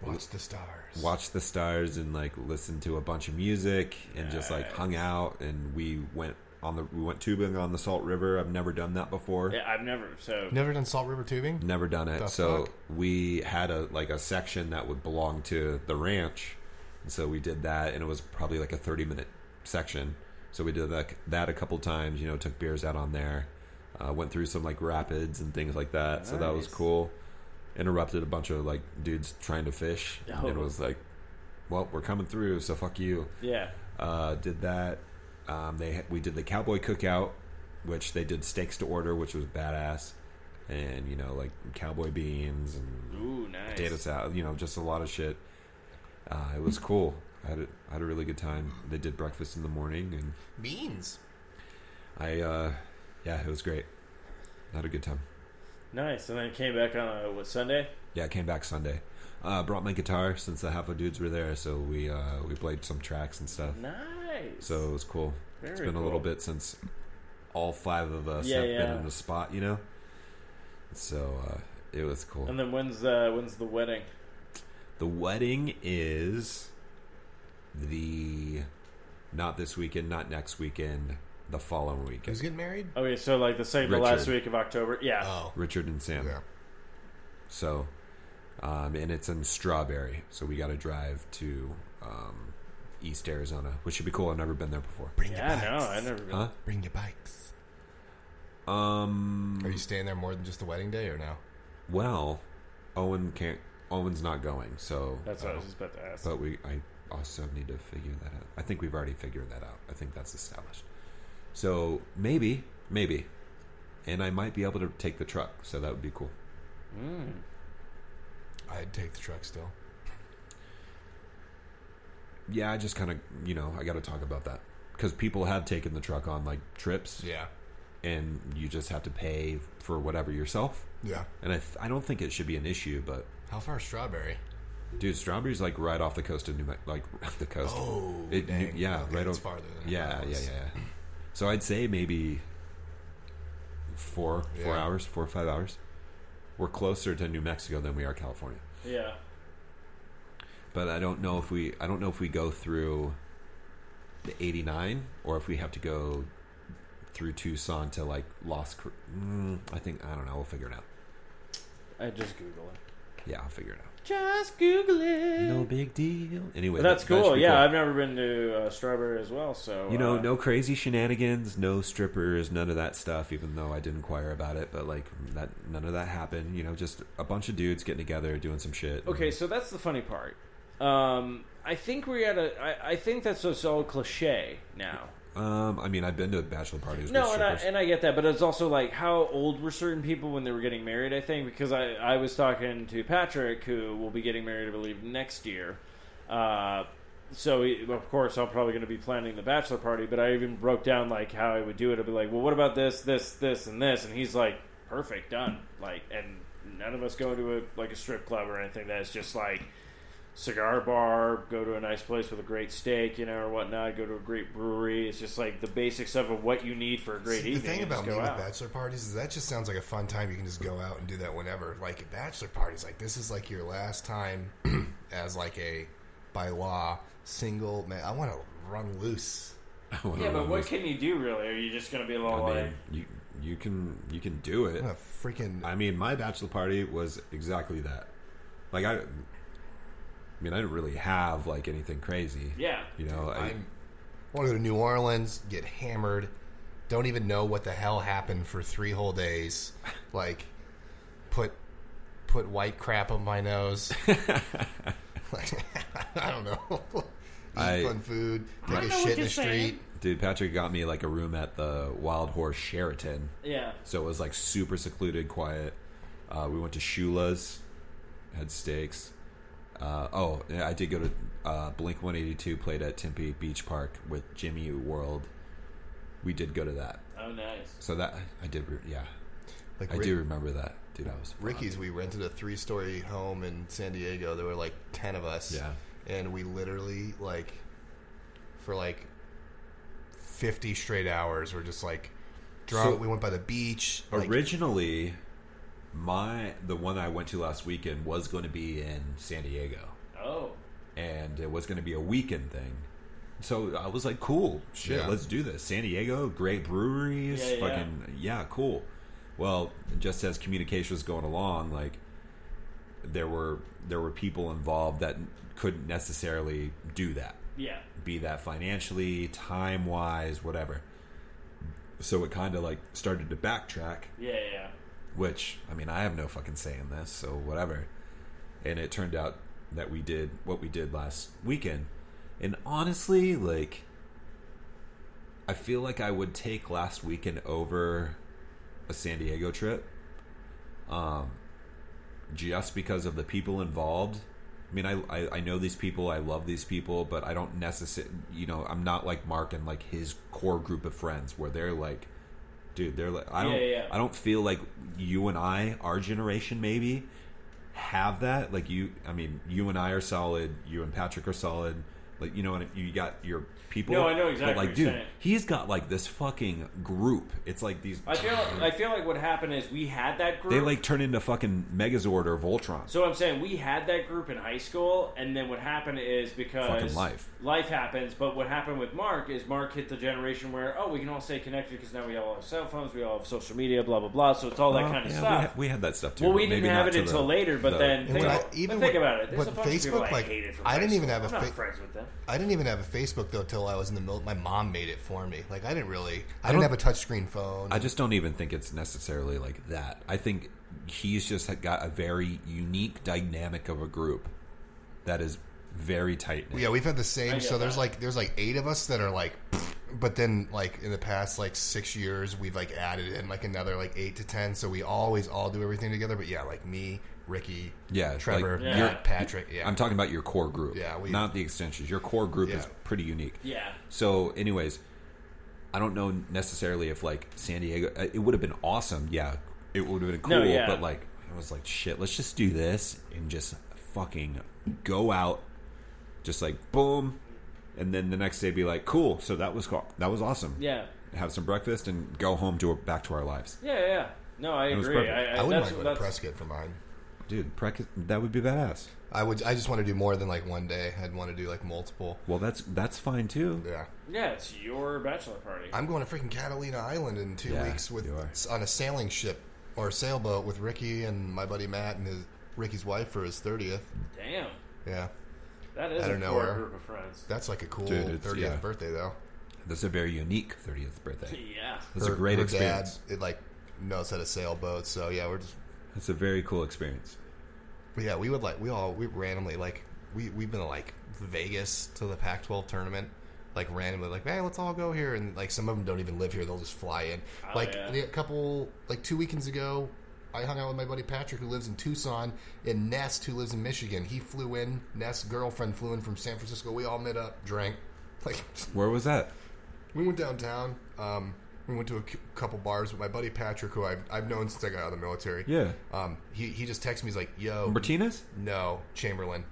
Watch the stars. watched the stars and like listened to a bunch of music and just like hung out and we went on the we went tubing on the Salt River. I've never done that before. Yeah, I've never. So Never done Salt River tubing. Never done it. The so fuck? we had a like a section that would belong to the ranch. And so we did that and it was probably like a 30 minute section. So we did that that a couple times, you know, took beers out on there. Uh, went through some like rapids and things like that, so that was Nice. cool. Interrupted a bunch of like dudes trying to fish, Oh. and was like, "Well, we're coming through, so fuck you." Yeah. uh, did that. Um, they we did the cowboy cookout, which they did steaks to order, which was badass, and you know like cowboy beans and Ooh, nice. potato salad. You know, just a lot of shit. Uh, it was cool. I had a, I had a really good time. They did breakfast in the morning, and Beans. I uh, yeah, it was great. I had a good time. Nice. And then came back on a, what, Sunday? Yeah, I came back Sunday. Uh, brought my guitar since the half of dudes were there, so we uh, we played some tracks and stuff. Nice. So it was cool. It's been a little bit since all five of us Yeah, have yeah. been in a spot, you know. So uh, it was cool. And then when's the when's the wedding? the wedding is the not this weekend, not next weekend, the following weekend. Who's getting married? Okay, so like the second, the last week of October. Yeah. Oh, Richard and Sam. yeah. So, um, and it's in Strawberry, so we got to drive to um, East Arizona, which should be cool. I've never been there before. Bring Yeah, your no, bikes. I never. Been. Huh? Bring your bikes. Um. Are you staying there more than just the wedding day, or no? Well, Owen can't. Owen's not going, so. That's what I was just about to ask. But we, I also need to figure that out. I think we've already figured that out. I think that's established. So maybe, maybe, and I might be able to take the truck. So that would be cool. Mm. I'd take the truck still. Yeah, I just kind of, you know, I got to talk about that because people have taken the truck on like trips, Yeah. and you just have to pay for whatever yourself. Yeah. And I, th- I don't think it should be an issue, but How far is Strawberry? dude, Strawberry's like right off the coast of New Mexico, like the coast. Oh, It- dang. yeah, Okay, right it's o- farther than Yeah, yeah, yeah, yeah. So I'd say maybe four, four Yeah. hours, four or five hours. We're closer to New Mexico than we are California. Yeah. But I don't know if we, I don't know if we go through the 89 or if we have to go through Tucson to like Lost. Cr- Mm, I think I don't know. We'll figure it out. I just Google it. Yeah, I'll figure it out. Just Google it. No big deal. Anyway, But that's that- that should cool. Yeah, I've never been to uh, Strawberry as well. So You know, uh, no crazy shenanigans, no strippers, none of that stuff. Even though I did inquire about it, but like that, none of that happened. You know, just a bunch of dudes getting together, doing some shit. Okay, so that's the funny part. Um, I think we're at a. I, I think that's just all cliche now. Um, I mean, I've been to bachelor parties. No, and I, and I get that, but it's also like how old were certain people when they were getting married? I think because I, I was talking to Patrick, who will be getting married, I believe, next year. Uh, so of course I'm probably going to be planning the bachelor party, but I even broke down like how I would do it. I'd be like, well, what about this, this, this, and this, and he's like, perfect, done. Like, and none of us go to a like a strip club or anything. That's just like cigar bar, go to a nice place with a great steak, you know, or whatnot. Go to a great brewery. It's just like the basic stuff of what you need for a great See, evening. the thing about just me go with out. bachelor parties is that just sounds like a fun time. You can just go out and do that whenever. Like a bachelor parties, like this is like your last time as like a by law single man. I want to run loose. Yeah, but run what this. can you do really? Are you just going to be a little I like? you you can you can do I it. want freaking. I mean, my bachelor party was exactly that. Like I, I mean, I didn't really have like anything crazy. Yeah. You know, I, I'm, want to go to New Orleans, get hammered. Don't even know what the hell happened for three whole days. Like, put put white crap on my nose. like, I don't know. Eat I- fun food. Take a shit in the saying. street. dude, Patrick got me like a room at the Wild Horse Sheraton. Yeah. So it was like super secluded, quiet. Uh, we went to Shula's, had steaks. Uh, oh, yeah, I did go to uh, Blink 182, played at Tempe Beach Park with Jimmy World. We did go to that. Oh, nice. So that, I did, re- yeah. Like I Rick- do remember that. Dude, I was. Ricky's. We rented a three story home in San Diego. There were like ten of us. Yeah. and we literally like for like 50 straight hours we're just like drunk So- we went by the beach like, Originally, my the one I went to last weekend was going to be in San Diego. Oh. and it was going to be a weekend thing. So I was like, "Cool, shit, Yeah. let's do this." San Diego, great breweries, Yeah, yeah. fucking yeah, cool. Well, just as communication was going along, like there were there were people involved that couldn't necessarily do that, Yeah. be that financially, time wise, whatever. so it kind of like started to backtrack Yeah, yeah. Which I mean, I have no fucking say in this, so whatever. And it turned out that we did what we did last weekend. And honestly, like I feel like I would take last weekend over a San Diego trip. Um just because of the people involved. I mean, I, I, I know these people, I love these people, but I don't necessarily, you know, I'm not like Mark and like his core group of friends where they're like, dude, they're like, I don't, Yeah, yeah. I don't feel like you and I, our generation, maybe have that. Like you, I mean, you and I are solid. You and Patrick are solid. Like you know, and you got your people. No, I know exactly But like, what you're dude, saying. he's got like this fucking group. It's like these. I feel I feel like what happened is we had that group. they like turn into fucking Megazord or Voltron. So I'm saying we had that group in high school, and then what happened is because Fucking life. life happens. But what happened with Mark is Mark hit the generation where oh we can all stay connected because now we all have cell phones, we all have social media, blah blah blah. So it's all that Well, kind of yeah, stuff. We had, we had that stuff too. well, we didn't have it until the- later, but the- then think, I- even but think when- about it. There's but a bunch of people I like, hated from I high didn't even school. have a I'm not fa- friends with them. I didn't even have a Facebook though till I was in the middle. My mom made it for me. Like I didn't really. I, don't- didn't have a touchscreen phone. I just don't even think it's necessarily like that. I think he's just got a very unique dynamic of a group that is very tight. yeah, we've had the same. get So there's that. like there's like eight of us that are like, but then like in the past like six years we've like added in like another like eight to ten. So we always all do everything together. But yeah, like me, Ricky, Yeah, Trevor, like, Yeah. Patrick. Yeah, I'm talking about your core group, Yeah, we- not the extensions. Your core group is pretty unique. Yeah. So, anyways, I don't know necessarily if like San Diego. uh, It would have been awesome. Yeah, it would have been cool. No, yeah. But like, I was like, shit. Let's just do this and just fucking go out, just like boom, and then the next day be like, cool. So that was cool. That was awesome. Yeah. Have some breakfast and go home to back to our lives, Yeah, yeah, yeah. No, I It was agree. perfect. I, I, I wouldn't that's, mind going that's, to Prescott for mine. dude. Prec- that would be badass. I would. I just want to do more than like one day. I'd want to do like multiple. Well, that's that's fine too. Yeah. Yeah, it's your bachelor party. I'm going to freaking Catalina Island in two Yeah, weeks with you are. on a sailing ship or sailboat with Ricky and my buddy Matt and his Ricky's wife for his thirtieth. Damn, Yeah, that is I a don't know core group of friends. that's like a cool Dude, it's- thirtieth yeah. birthday though. That's a very unique 30th birthday. Yeah. That's a great her experience. Dad, it like knows how to sailboat, so yeah, we're just. It's a very cool experience. But yeah, we would like we all we randomly like we we've been to like Vegas to the Pac-12 tournament. Like randomly, like man, let's all go here, and like some of them don't even live here; they'll just fly in. Oh, like yeah. a couple, like two weekends ago, I hung out with my buddy Patrick, who lives in Tucson, and Nest, who lives in Michigan. He flew in. Nest's girlfriend flew in from San Francisco. We all met up, drank. Like Where was that? we went downtown. Um, we went to a couple bars with my buddy Patrick, who I've, I've known since I got out of the military. Yeah. Um, he he just texted me. He's like, "Yo, Martinez? no, Chamberlain.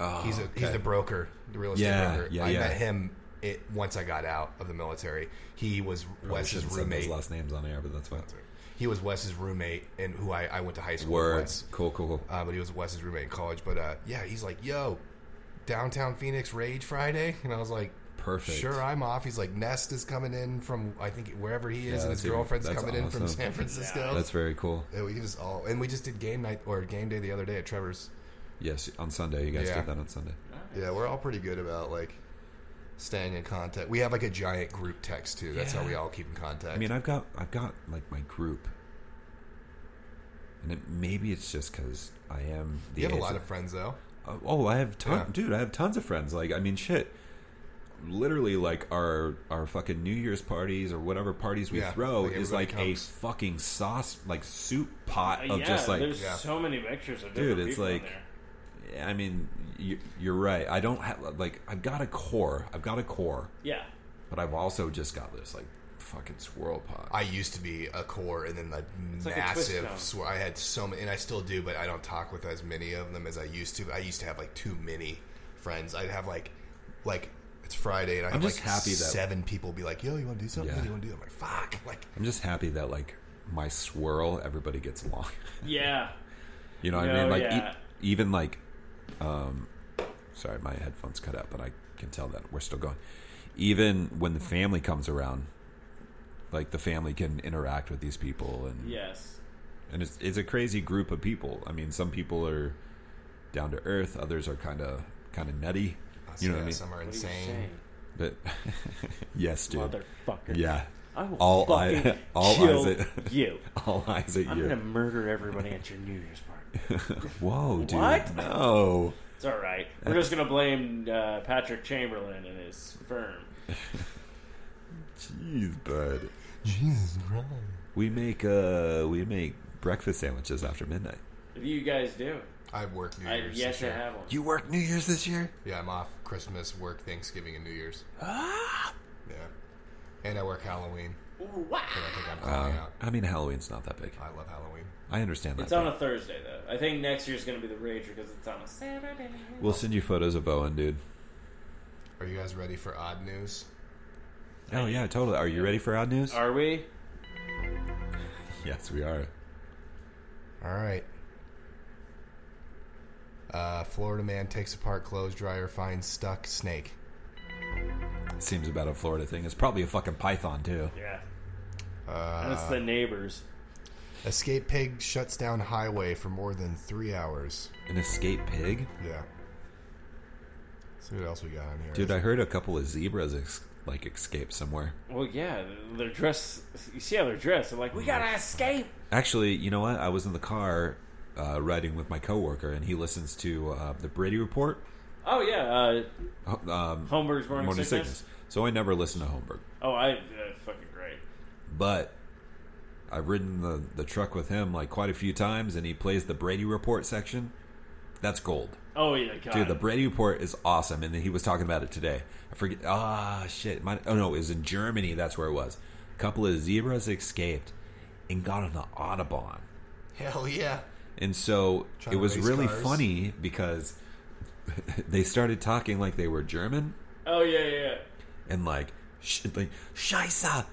Oh, he's a he's the broker, the real estate Yeah, broker. yeah, I yeah. met him it, once I got out of the military. He was Probably Wes's shouldn't send those roommate. last names on air, but that's fine. He was Wes's roommate, and who I, I went to high school Word. with Wes. Cool, cool, cool. Uh, but he was Wes's roommate in college. But uh, yeah, he's like, "Yo, downtown Phoenix Rage Friday," and I was like. Perfect. Sure, I'm off. He's like Nest is coming in from I think wherever he is, Yeah, and his girlfriend's that's coming in from. San Francisco. That's very cool. Yeah, we just all and we just did game night or game day the other day at Trevor's. Yes, on Sunday. You guys Yeah. did that on Sunday. Yeah, we're all pretty good about like staying in contact. We have like a giant group text too. That's how we all keep in contact. I mean, I've got I've got like my group, and it, maybe it's just because I am. The you have a age lot that- of friends though. Uh, oh, I have ton, Yeah. dude. I have tons of friends. Like, I mean, shit. Literally, like our our fucking New Year's parties or whatever parties we Yeah, throw like is everybody like a fucking sauce, like soup pot Uh, of yeah, just like. there's Yeah. so many pictures of Dude, different it's people in like- there. I mean, you, you're right. I don't have like I've got a core. I've got a core, yeah, but I've also just got this like fucking swirl pot. I used to be a core and then like like a twist massive. cone. sw- I had so many, and I still do, but I don't talk with as many of them as I used to. I used to have like too many friends. I'd have like like. It's Friday, and I I'm have just like happy that- seven people be like, "Yo, you want to do something? Yeah. You want to do?" I'm like, "Fuck!" Like, I'm just happy that like my swirl, everybody gets along. yeah. You know what I No, mean? Like yeah. e- even like, um, sorry, my headphones cut out, but I can tell that we're still going. Even when the family comes around, like the family can interact with these people, and Yes. and it's it's a crazy group of people. I mean, some people are down to earth, others are kind of kind of nutty. You know what I mean? Some are What insane. saying, But yes, dude. motherfucker? Yeah, I will All fucking eye- all kill eyes at- you. All eyes at I'm you. gonna murder everybody at your New Year's party. Whoa, dude. What? No. It's all right. We're just gonna blame uh, Patrick Chamberlain and his firm. Jeez, bud. Jesus Christ. We make uh we make breakfast sandwiches after midnight. What do you guys do? I work New I Year's. yet this to year. have one. You work New Year's this year? Yeah, I'm off Christmas, work Thanksgiving, and New Year's. Ah. Yeah. And I work Halloween. Ooh, wow. I think I'm Uh, out. I mean, Halloween's not that big. I love Halloween. I understand that. It's on but a Thursday though. I think next year's gonna be the Rager because it's on a Saturday. We'll send you photos of Owen, dude. Are you guys ready for odd news? Oh yeah, totally. Are you ready for odd news? Are we? Yes, we are. All right. Uh, Florida man takes apart clothes dryer, finds stuck snake. Seems about a Florida thing. It's probably a fucking python too. Yeah. Uh, That's the neighbors. escape pig shuts down highway for more than three hours. An escape pig, Yeah. See what else we got on here. dude. I heard a couple of zebras ex- like escape somewhere. Well, yeah, they're dressed. You see how they're dressed? They're like, we gotta escape. Actually, you know what? I was in the car uh, riding with my coworker, and he listens to uh, the Brady Report. Oh yeah, uh, Ho- Um, Holmberg's morning, Morning sickness. Sickness. So I never listen to Holmberg, Oh, I fucking great. But I've ridden the the truck with him like quite a few times, and he plays the Brady Report section. That's gold. Oh yeah, God. Dude, the Brady Report is awesome, and he was talking about it today. I forget. Ah, shit. My, oh no, it was in Germany. That's where it was. A couple of zebras escaped and got on the Autobahn, Hell yeah. and so Trying it was really cars. funny because they started talking like they were German oh yeah, yeah, yeah. and like sh- like Scheisse,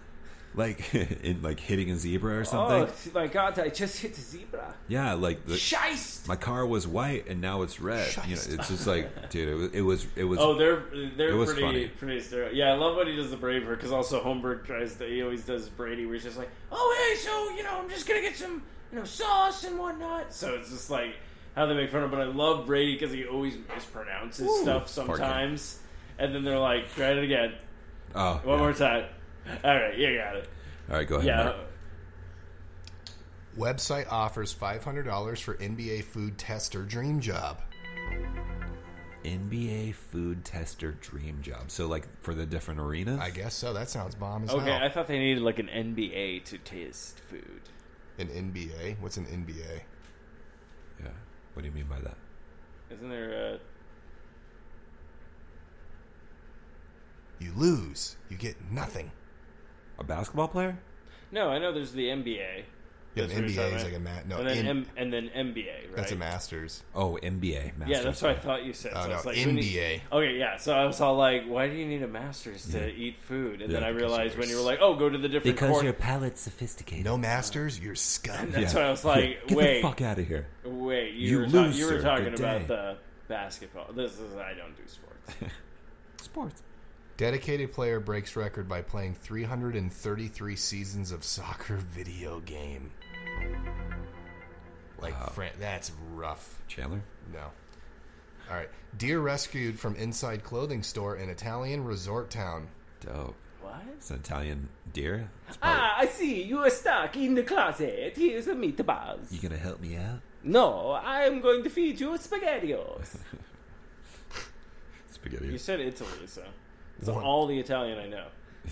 like in like hitting a zebra or something. Oh something. my God! I just hit the zebra. yeah, like the, Scheisse. my car was white and now it's red. You know, it's just like, dude, it was it was, it was Oh, they're they're It was pretty funny. pretty stereo. Yeah, I love when he does the Braveheart because also Holmberg tries to. He always does Brady, where he's just like, "Oh hey, so you know, I'm just gonna get some you know sauce and whatnot." So it's just like how they make fun of. him. But I love Brady because he always mispronounces stuff sometimes, and then they're like, "Try it again, oh one yeah. more time." All right, you got it. All right, go ahead. Yeah. Mark. Website offers $500 for NBA food tester dream job. NBA food tester dream job. So like for the different arenas. I guess so. That sounds bomb as Okay, hell. I thought they needed like an NBA to taste food. An NBA? What's an NBA? Yeah. What do you mean by that? Isn't there a You lose. You get nothing. A basketball player? No, I know there's the NBA. Yeah, That's what you're NBA talking is like a ma- no, and then in- M- and then NBA, right? That's a Masters. Oh, NBA. Masters. Yeah, that's what I thought you said. Oh, so no, it's like, when you- NBA. okay, yeah. So I was all like, "Why do you need a master's to Yeah. eat food?" And Yeah, then I realized when you were like, "Oh, go to the different Because court." your palate's sophisticated. No Masters, you're scum. That's why I was like, Get "Wait, the fuck out of here. wait, you, You were, ta- lose, you were sir. talking Good about day." the basketball. This is I don't do sports." Sports. Dedicated player breaks record by playing 333 seasons of soccer video game. Like, Fran- that's rough. Chandler? No. All right. Deer rescued from inside clothing store in Italian resort town. Dope. what? It's an Italian deer. Probably- Ah, I see. You are stuck in the closet. Here's a meatballs. You gonna help me out? No, I am going to feed you spaghettios. Spaghetti. you said Italy, so it's What? all the Italian I know,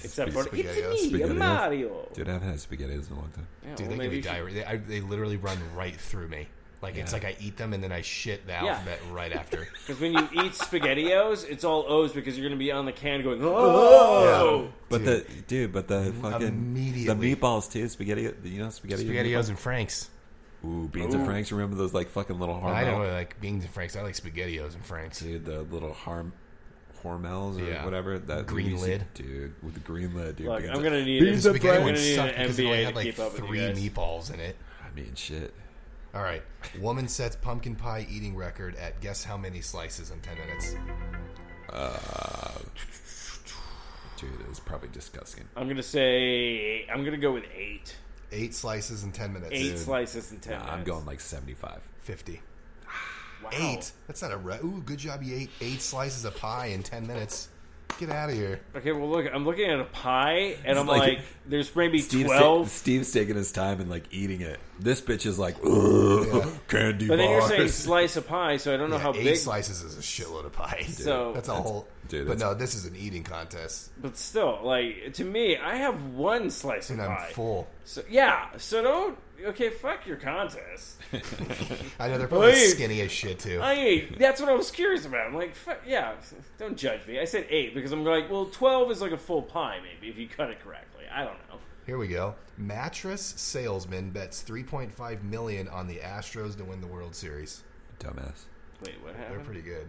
except for Spaghettios. it's uh, me, Spaghettios. Mario. Dude, I haven't had spaghettios in a long time. Yeah, Dude, well, they give me diarrhea. They, I, they literally run right through me. Like, it's like I eat them and then I shit the Yeah. alphabet right after. Because when you eat SpaghettiOs, it's all O's because you're going to be on the can going, oh! But Dude. the dude, but the fucking Immediately. the meatballs too. Spaghetti. You know spaghetti. SpaghettiOs and Franks. Ooh, beans and franks. Remember those like fucking little Hormel? I don't really like beans and Franks. I like SpaghettiOs and Franks. Dude, the little harm. Hormels or Yeah. whatever that Green you lid. dude, with the green lid, dude. Look, beans I'm going to need, beans The and I'm spaghetti gonna ones need suck an because they only NBA had to like keep up with you three guys. meatballs in it. I mean, shit. All right. Woman sets pumpkin pie eating record at guess how many slices in 10 minutes? Uh, dude, it's probably disgusting. I'm going to say, I'm going to go with eight. Eight slices in 10 minutes. Eight slices in 10 Nah, minutes. I'm going like 75. 50. Wow. Eight? That's not a re- Ooh, good job you ate eight slices of pie in 10 minutes. Get out of here. Okay, well, look, I'm looking at a pie, and I'm like- like, there's maybe Steve's, ta- 12. Steve's taking his time and like eating it. This bitch is like, "Ugh, candy But then you're saying slice of pie, so I don't know Yeah, how eight big. slices is a shitload of pie. So- that's a whole. dude, but no, this is an eating contest, But still, like to me, I have one slice of and I'm pie. full. So yeah, so don't. Okay, fuck your contest. I know they're probably Wait. skinny as shit too. I ate. That's what I was curious about. I'm like, fuck, yeah, don't judge me. I said eight because I'm like, well, twelve is like a full pie, maybe if you cut it correctly. I don't know. Here we go. Mattress salesman bets 3.5 million on the Astros to win the World Series. Dumbass. Wait, what happened? They're pretty good.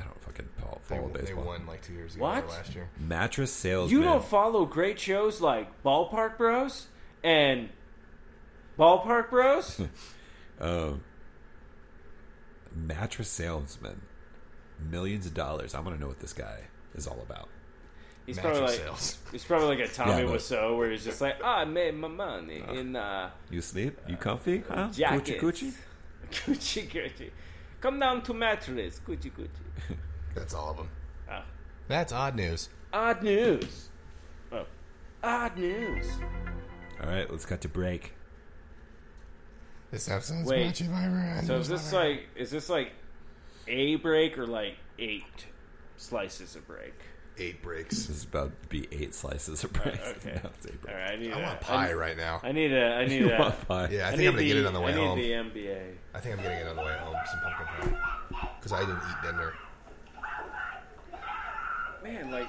I don't fucking follow, They, follow they baseball. won like two years ago What? or last year. Mattress salesman. You don't follow great shows like Ballpark Bros and Ballpark Bros? Um, mattress salesman. Millions of dollars. I want to know what this guy is all about. He's Mattress probably like sales. he's probably like a Tommy Yeah, but- Wiseau where he's just like, "Ah, I made my money in uh, You sleep? You comfy? Huh? jackets, Coochie coochie? Gucci, Gucci. Come down to mattress, Gucci, Gucci. That's all of them. Ah. That's odd news. Odd news. Oh, odd news. All right, let's cut to break. This episode's Wait. brought to you by Rand. So is this like is this like a break or like eight slices of break? eight breaks? This is about to be eight slices of bread. okay. No, it's eight All bread. right, I need I a, want pie I, right now. I need a I need You a want pie? Yeah, I, I think I'm gonna get it on the way I home. the MBA. I think I'm getting it on the way home. Some pumpkin pie because I didn't eat dinner. Man, like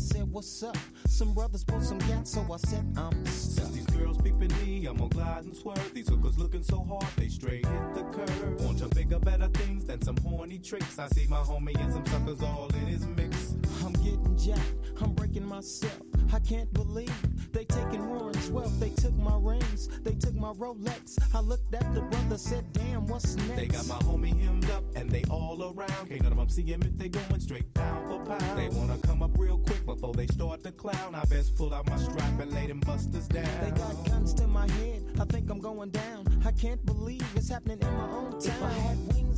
and said, what's up? Some brothers pulled some gas, so I said, I'm Since stuck. these girls peeping me, I'm gonna glide and swerve. These hookers looking so hard, they straight hit the curve. Want to bigger, better things than some horny tricks. I see my homie and some suckers all in his mix. I'm getting jacked, I'm breaking myself. I can't believe they taking Warren's wealth, they took my rings, they took my Rolex. I looked at the brother, said, damn, what's next? They got my homie hemmed up and they all around. Can't none of them see him if they going straight pound for pound. They wanna come up real quick before they start to clown. I best pull out my strap and lay them busters down. They got guns to my head, I think I'm going down. I can't believe it's happening in my own town. If I had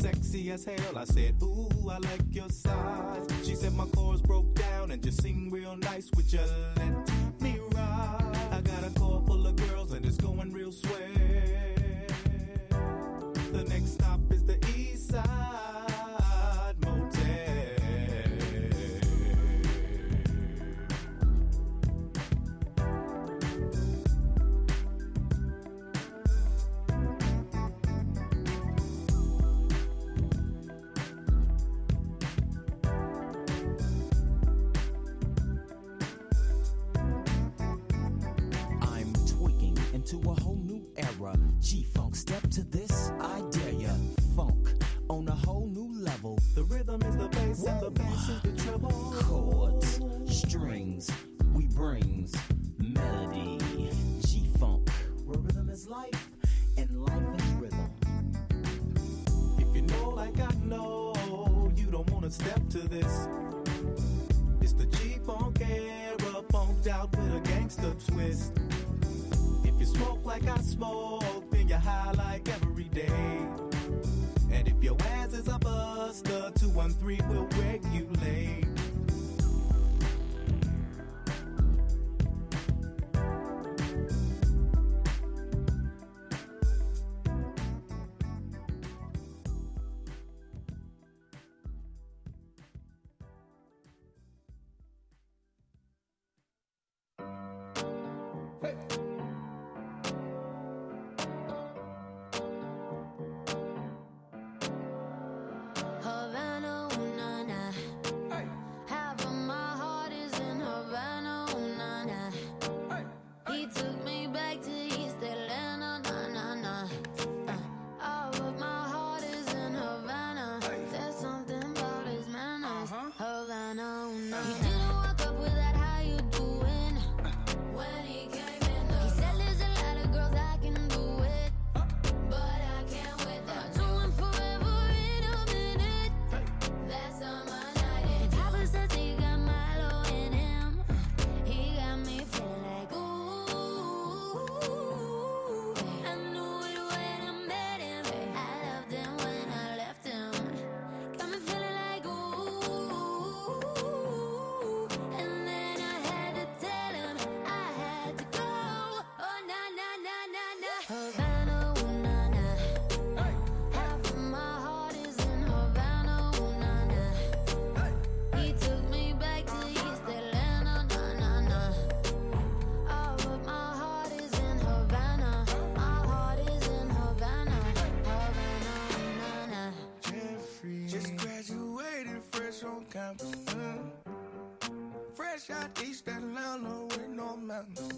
sexy as hell. I said, Ooh, I like your size. She said, My chords broke down and you sing real nice with your lint. campus. Fresh out East Atlanta with no mountains.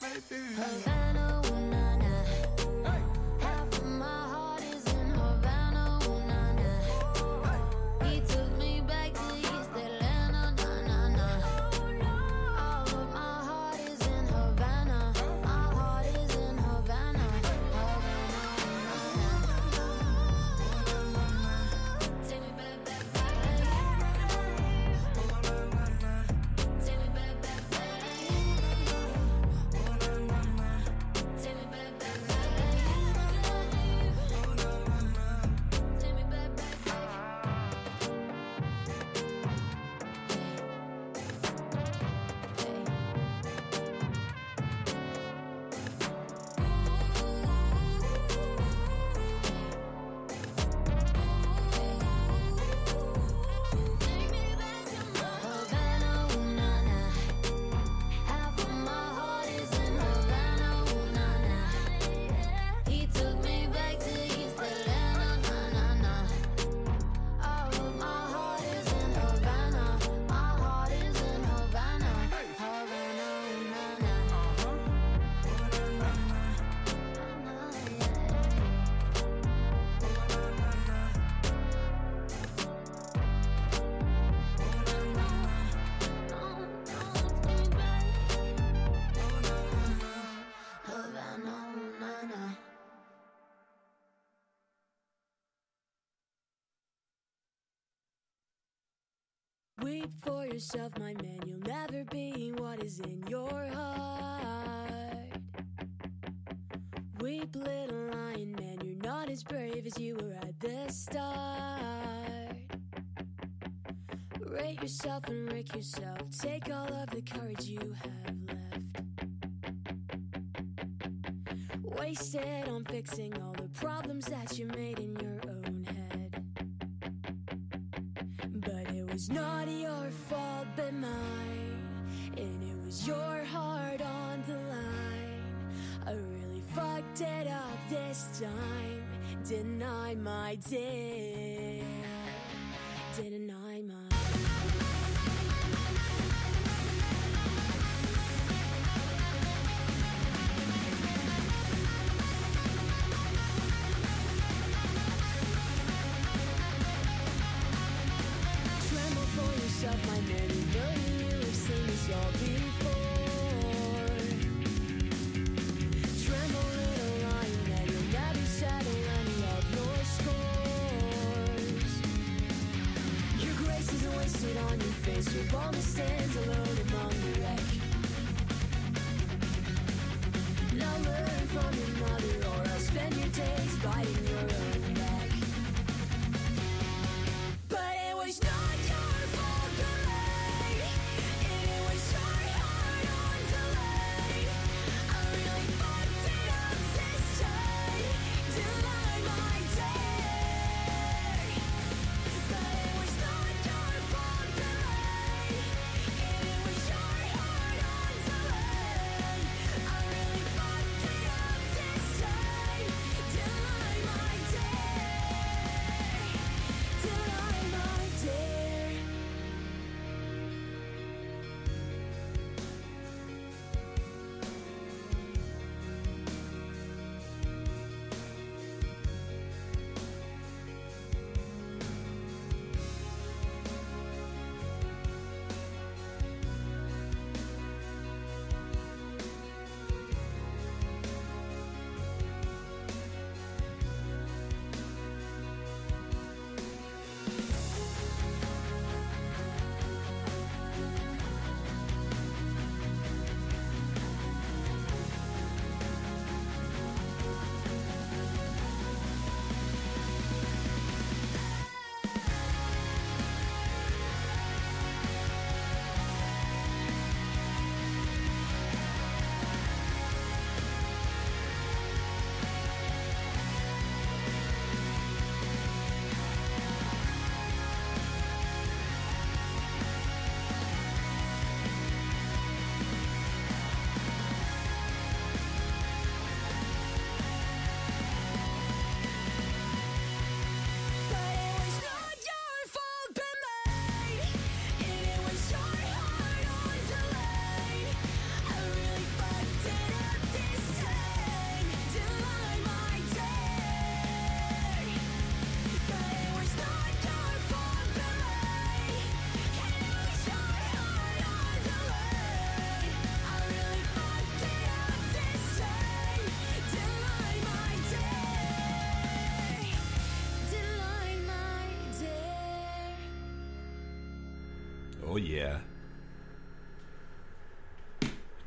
baby. Weep for yourself, my man. You'll never be what is in your heart. Weep, little lion man. You're not as brave as you were at the start. Rate yourself and rake yourself. Take all of the courage you have left. Wasted on fixing all the problems that you made in your Deny my dear.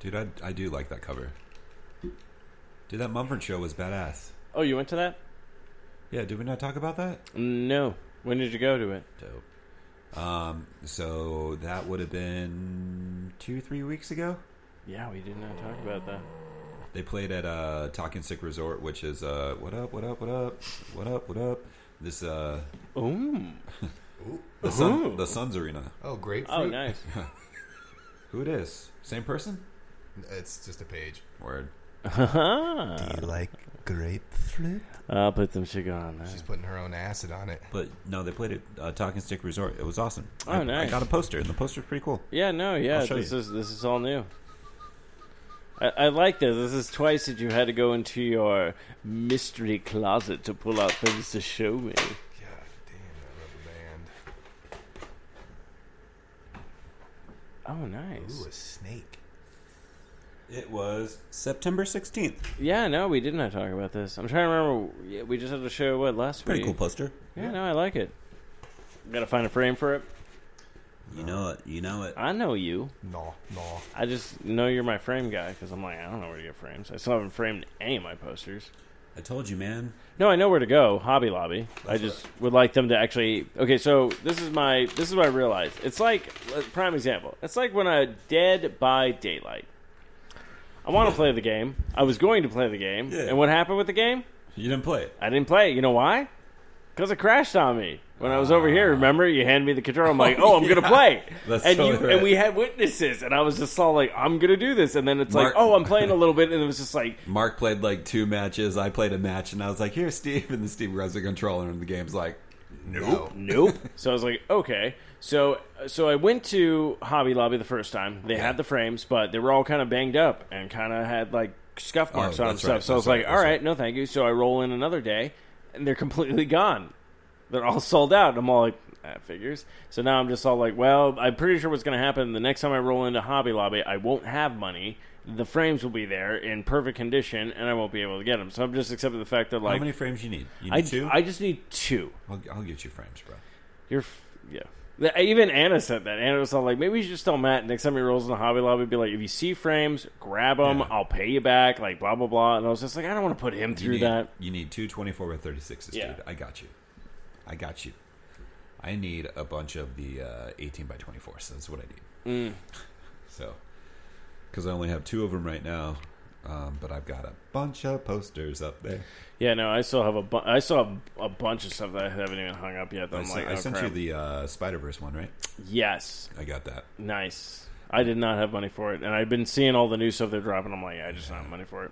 Dude, I I do like that cover. Dude, that Mumford show was badass. Oh, you went to that? Yeah, did we not talk about that? No. When did you go to it? Dope. Um, so that would have been two, three weeks ago. Yeah, we did not talk about that. They played at uh, Talking Stick Resort, which is uh, what up, what up, what up, what up, what up. This uh, Ooh. the Sun, Ooh. the Suns Arena. Oh, grapefruit. Oh, nice. Who it is? Same person? It's just a page. Word. Do you like grapefruit? I'll put some sugar on that. She's putting her own acid on it. But no, they played it at uh, Talking Stick Resort. It was awesome. Oh, I, I got a poster, and the poster's pretty cool. Yeah, no, yeah. I'll show This you. is this is all new. I, I like this. This is twice that you had to go into your mystery closet to pull out things to show me. God damn, that rubber band. Oh, nice. Ooh, a snake. It was September 16th. Yeah, no, we did not talk about this. I'm trying to remember. Yeah, we just had to show what last week. Pretty week. cool poster. Yeah, no, I like it. Got to find a frame for it. You know it. You know it. I know you. No, no. I just know you're my frame guy because I'm like, I don't know where to get frames. I still haven't framed any of my posters. I told you, man. No, I know where to go. Hobby Lobby. I just would like them to actually. Okay, so this is my. This is what I realized. It's like prime example. It's like when I Dead by Daylight. I want to play the game. I was going to play the game, Yeah. and what happened with the game? You didn't play it. I didn't play it. You know why? Because it crashed on me when I was over here. Ah. Remember, you handed me the controller. I'm like, oh, I'm gonna play, That's and totally you right. and we had witnesses, and I was just all like, I'm gonna do this, and then it's Mark- like, oh, I'm playing a little bit, and it was just like, Mark played like two matches. I played a match, and I was like, "Here, Steve," and then Steve grabs the controller, and the game's like, "Nope." nope. so I was like, okay. So so I went to Hobby Lobby the first time. They had the frames, but they were all kind of banged up and kind of had like scuff Oh, marks on them and that's stuff. right, so I was that's right, like, all that's right, right. no, thank you. So I roll in another day, and they're completely gone. They're all sold out. And I'm all like, that figures. So now I'm just all like, well, I'm pretty sure what's going to happen the next time I roll into Hobby Lobby, I won't have money. The frames will be there in perfect condition, and I won't be able to get them. So I'm just accepting the fact that like How many frames you need? You I, two. I just need two. I'll, I'll get you frames, bro. You're, f- yeah. Even Anna said that. Anna was all like, maybe you should just tell Matt next time he rolls in the Hobby Lobby, be like, if you see frames, grab them. Yeah. I'll pay you back. Like blah blah blah. And I was just like, I don't want to put him You through need, that. You need two 24 by 36s, Yeah. dude. I got you. I got you. I need a bunch of the uh, 18 by 24s. That's what I need. Mm. So, because I only have two of them right now, um, but I've got a bunch of posters up there. Yeah, no, I still have a bu- I still have a bunch of stuff that I haven't even hung up yet. That I, I'm sent- like, I oh, sent crap. you the uh, Spider Verse one, right? yes, I got that. nice. I did not have money for it, and I've been seeing all the new stuff they're dropping. I'm like, I just don't have money for it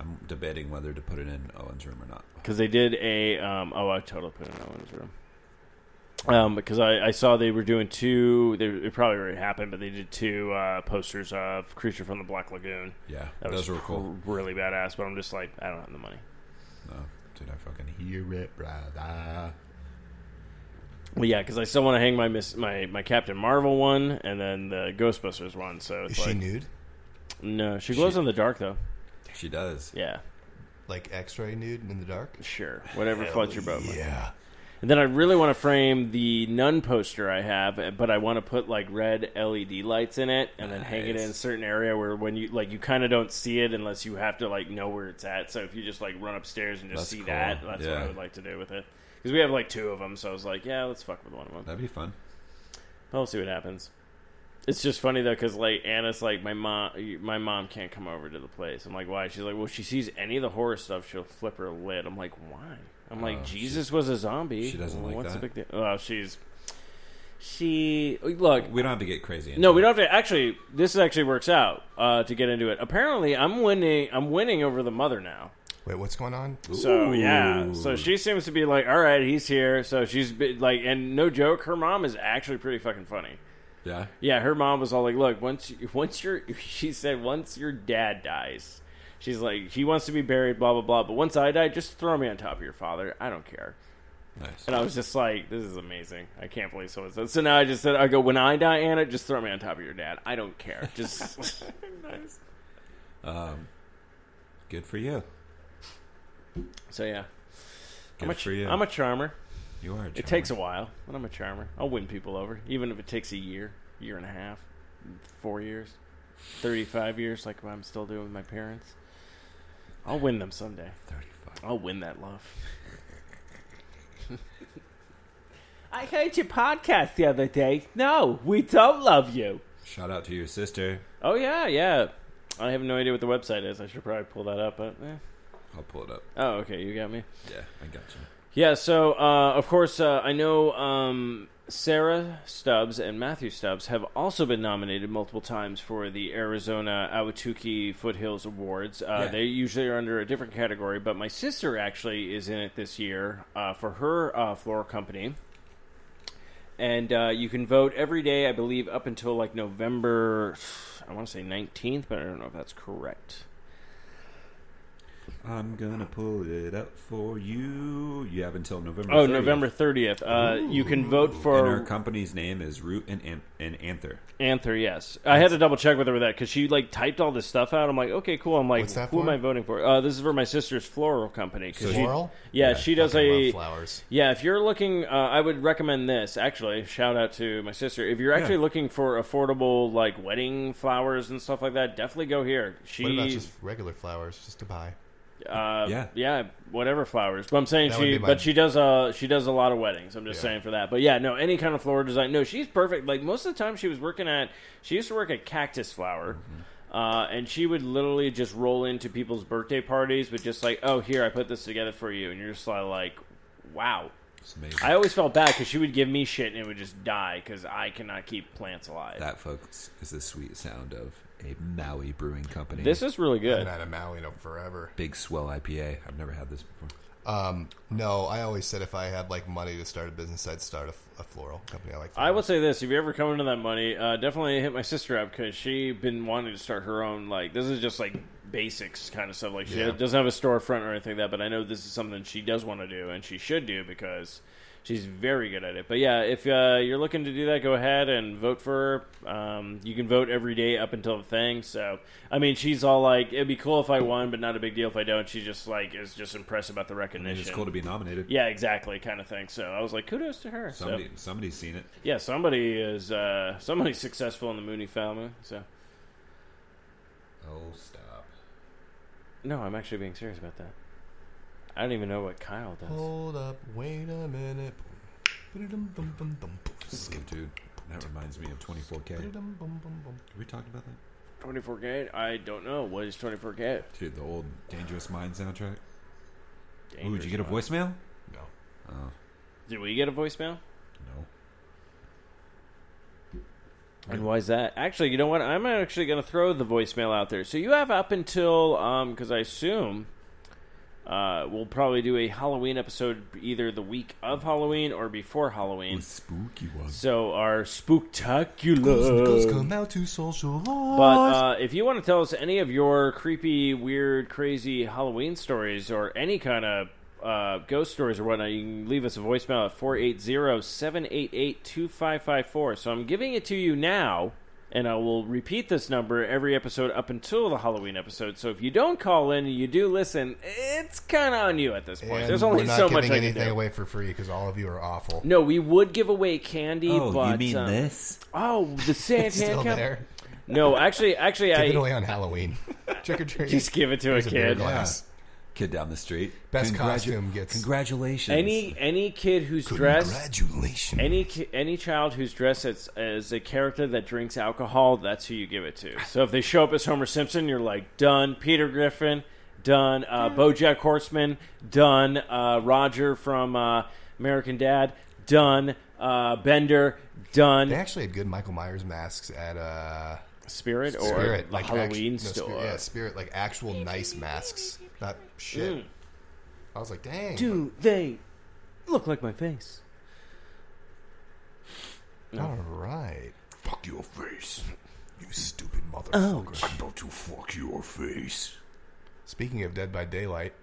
I'm debating whether to put it in Owen's room or not. because they did a. Um, oh, I totally put it in Owen's room. Um, because I, I saw they were doing two. They, it probably already happened, but they did two uh, posters of Creature from the Black Lagoon. Yeah, that those was were cool. really badass. But I'm just like, I don't have the money. No, did I fucking hear it, brother? Well, yeah, because I still want to hang my Miss, my my Captain Marvel one and then the Ghostbusters one. So it's Is she nude? No, she glows She- in the dark though. She does. Yeah, Like X-ray nude in the dark? sure. Whatever floats your boat. Yeah. And then I really want to frame the nun poster I have, eh, but I want to put like red LED lights in it, and then hang it in a certain area where when you like you kind of don't see it unless you have to like know where it's at. So if you just like run upstairs and just That's see cool. that, that's what I would like to do with it. Because we have like two of them, so I was like, yeah, let's fuck with one of them. That'd be fun. We'll see what happens. It's just funny though, because like Anna's like my mom, my mom can't come over to the place. I'm like, why? She's like, well, she sees any of the horror stuff, she'll flip her lid. I'm like, why? I'm like, Oh, Jesus was a zombie. she doesn't like What's that? the big deal? Oh, she's she look. We don't have to get crazy. No, we don't have to. Actually, this actually works out uh, to get into it. Apparently, I'm winning. I'm winning over the mother now. Wait, what's going on? So yeah, so she seems to be like, all right, he's here. So she's been, like, and no joke, her mom is actually pretty fucking funny. Yeah. Yeah, her mom was all like, "Look, once you, once your," she said, "Once your dad dies, she's like, he wants to be buried, blah blah blah. But once I die, just throw me on top of your father. I don't care." Nice. And I was just like, "This is amazing. I can't believe someone said." So now I just said, "I go when I die, Anna, just throw me on top of your dad. I don't care. Just nice." Um, good for you. So yeah, Good I'm a, for you. I'm a charmer. You are. A It takes a while, but I'm a charmer. I'll win people over, even if it takes a year, year and a half, four years, thirty-five years, like I'm still doing with my parents. I'll win them someday. Thirty-five. I'll win that love. I heard your podcast the other day. No, we don't love you. Shout out to your sister. Oh yeah, yeah. I have no idea what the website is. I should probably pull that up, but eh. I'll pull it up. oh, okay, you got me. Yeah, I got you. Yeah, so uh, of course uh, I know um, Sarah Stubbs and Matthew Stubbs have also been nominated multiple times for the Arizona Ahwatukee Foothills Awards. Uh, Yeah. They usually are under a different category, but my sister actually is in it this year uh, for her uh, floral company. And uh, you can vote every day, I believe, up until like November. I want to say nineteenth, but I don't know if that's correct. I'm gonna pull it up for you. You have until November. Oh, 30th. November 30th. Uh, you can vote for And our company's name is Root and An- and Anther. Anther, yes. I had to double check with her with that because she like typed all this stuff out. I'm like, okay, cool. I'm like, What's that who am for? I voting for? Uh, this is for my sister's floral company. 'cause So she- Floral? yeah, Yeah, she does fucking a love flowers. Yeah, if you're looking, uh, I would recommend this. Actually, shout out to my sister. If you're actually Yeah. looking for affordable like wedding flowers and stuff like that, definitely go here. She What about just regular flowers, just to buy? Uh, Yeah. yeah, whatever flowers. But I'm saying That would she, be but she does a she does a lot of weddings. I'm just Yeah. saying for that. But yeah, no, any kind of floral design. No, she's perfect. Like most of the time, she was working at she used to work at Cactus Flower. Mm-hmm. Uh, and she would literally just roll into people's birthday parties with just like, oh, here, I put this together for you. And you're just like, wow. It's amazing. I always felt bad because she would give me shit and it would just die because I cannot keep plants alive. That, folks, is the sweet sound of a Maui Brewing Company. This is really good. I haven't had a Maui in forever. Big swell IPA. I've never had this before. Um, no, I always said if I had like money to start a business, I'd start a, a floral company. I like. I would say this: if you ever come into that money, uh, definitely hit my sister up because she been wanting to start her own. Like this is just like basics kind of stuff. Like she Yeah. doesn't have a storefront or anything like that, but I know this is something she does want to do and she should do because she's very good at it. But yeah, if uh, you're looking to do that, go ahead and vote for her. Um, you can vote every day up until the thing. So I mean, she's all like, "It'd be cool if I won, but not a big deal if I don't." She just like is just impressed about the recognition. it's cool to be nominated. Yeah, exactly, kind of thing. So I was like, kudos to her. So- Somebody, somebody's seen it. yeah, somebody is uh, somebody's successful in the Mooney family. So Oh, stop! no, I'm actually being serious about that. I don't even know what Kyle does. Hold up, wait a minute. Skip, dude. That reminds me of 24K. Have we talked about that? 24K? I don't know. What is 24K? Dude, the old Dangerous Mind soundtrack. Ooh, did you get a Mind. voicemail? No. Oh, Did we get a voicemail? no. And why is that? Actually, you know what? I'm actually going to throw the voicemail out there. So you have up until, um, because I assume uh, we'll probably do a Halloween episode either the week of Halloween or before Halloween. spooky one. So our spooktacular. Come out to socialize. But uh, if you want to tell us any of your creepy, weird, crazy Halloween stories or any kind of uh, ghost stories or whatnot, you can leave us a voicemail at 480-788-2554. So I'm giving it to you now, and I will repeat this number every episode up until the Halloween episode. So if you don't call in and you do listen, it's kind of on you at this point. And There's only we're not so giving much I can anything do. away for free because all of you are awful. No, we would give away candy, Oh, you mean um, this? Oh, the Santan It's still cup. there. No, actually, actually, I. Give I it away on Halloween. Trick or treat. Just give it to a Here's beer kid. glass. Kid down the street. Best Congratu- costume gets Congratulations. Any any kid who's dressed Congratulations. any ki- any child who's dressed as, as a character that drinks alcohol, that's who you give it to. So if they show up as Homer Simpson, you're like done. Peter Griffin, done. Uh, BoJack Horseman, done. Uh, Roger from uh, American Dad, done. Uh, Bender, done. They actually had good Michael Myers masks at uh, Spirit or Spirit, the like Halloween actu- no, store. Spirit, yeah, Spirit, like actual nice masks, not shit. Mm. I was like, dang. Do they look like my face? All right. Fuck your face. You stupid motherfucker. Ouch. I'm about to fuck your face. Speaking of Dead by Daylight,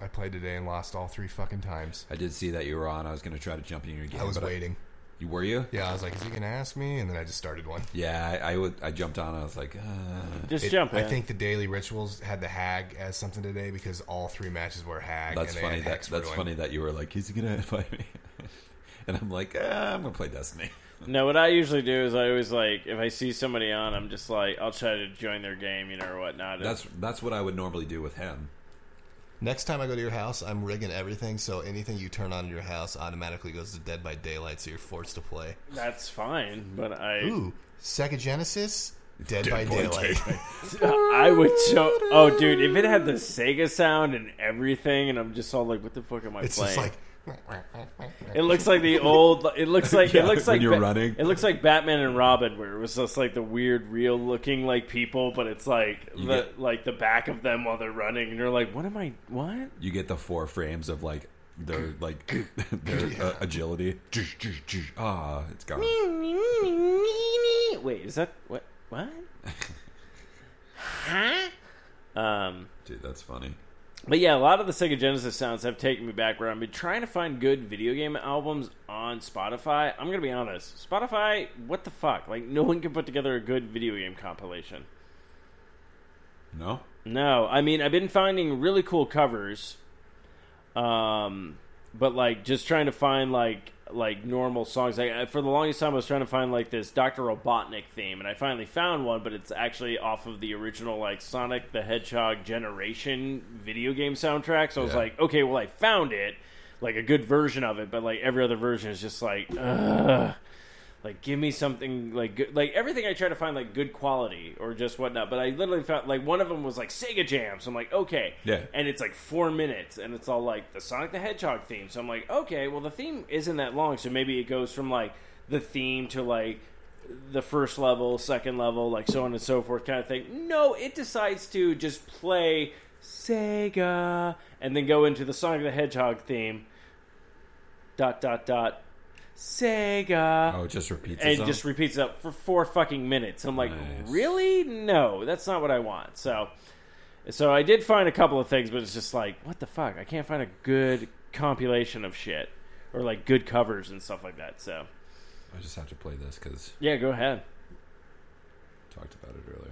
I played today and lost all three fucking times. I did see that you were on. I was going to try to jump in your game. I was but waiting. You were you? Yeah, I was like, is he going to ask me? And then I just started one. Yeah, I, I would. I jumped on. I was like, uh, Just It- jump in. I think the Daily Rituals had the Hag as something today because all three matches were Hag. that's and they funny. had That, Hex that's doing- funny that you were like, he's going to invite me, and I'm like, ah, I'm going to play Destiny. No, what I usually do is I always like if I see somebody on, I'm just like I'll try to join their game, you know, or whatnot. That's that's what I would normally do with him. Next time I go to your house, I'm rigging everything so anything you turn on in your house automatically goes to Dead by Daylight, so you're forced to play. that's fine, but I Ooh, Sega Genesis, Dead, Dead by by Daylight. I would so oh dude, if it had the Sega sound and everything, and I'm just all like, what the fuck am I it's playing? just like it looks like the old. It looks like it looks like when you're Ba- running. It looks like Batman and Robin, where it was just like the weird, real looking like people, but it's like the get- like the back of them while they're running, and you're like, what am I? What? You get the four frames of like their like their uh, agility. Ah, it's gone. Wait, is that what? What? huh? Um. Dude, that's funny. But yeah, a lot of the Sega Genesis sounds have taken me back where I've been trying to find good video game albums on Spotify. I'm gonna be honest, Spotify, what the fuck? Like, no one can put together a good video game compilation. No. No, I mean I've been finding really cool covers, um, but like just trying to find like like normal songs. Like uh, for the longest time, I was trying to find like this Doctor Robotnik theme, and I finally found one, but it's actually off of the original like Sonic the Hedgehog Generation video game soundtrack. So I was Yeah. like, okay, well I found it, like a good version of it, but like every other version is just like, ugh. Like, give me something like good, like everything I try to find like good quality or just whatnot. But I literally found like one of them was like Sega Jam, so I'm like, okay, Yeah. and it's like four minutes, and it's all like the Sonic the Hedgehog theme. So I'm like, okay, well the theme isn't that long, so maybe it goes from like the theme to like the first level, second level, like so on and so forth, kind of thing. No, it decides to just play Sega and then go into the Sonic the Hedgehog theme. Dot dot dot. Sega. Oh, it just repeats and it itself? just repeats it up for four fucking minutes. I'm like, Nice. really? No, that's not what I want. So, so I did find a couple of things, but it's just like, what the fuck? I can't find a good compilation of shit or like good covers and stuff like that. So, I just have to play this because yeah, go ahead. talked about it earlier.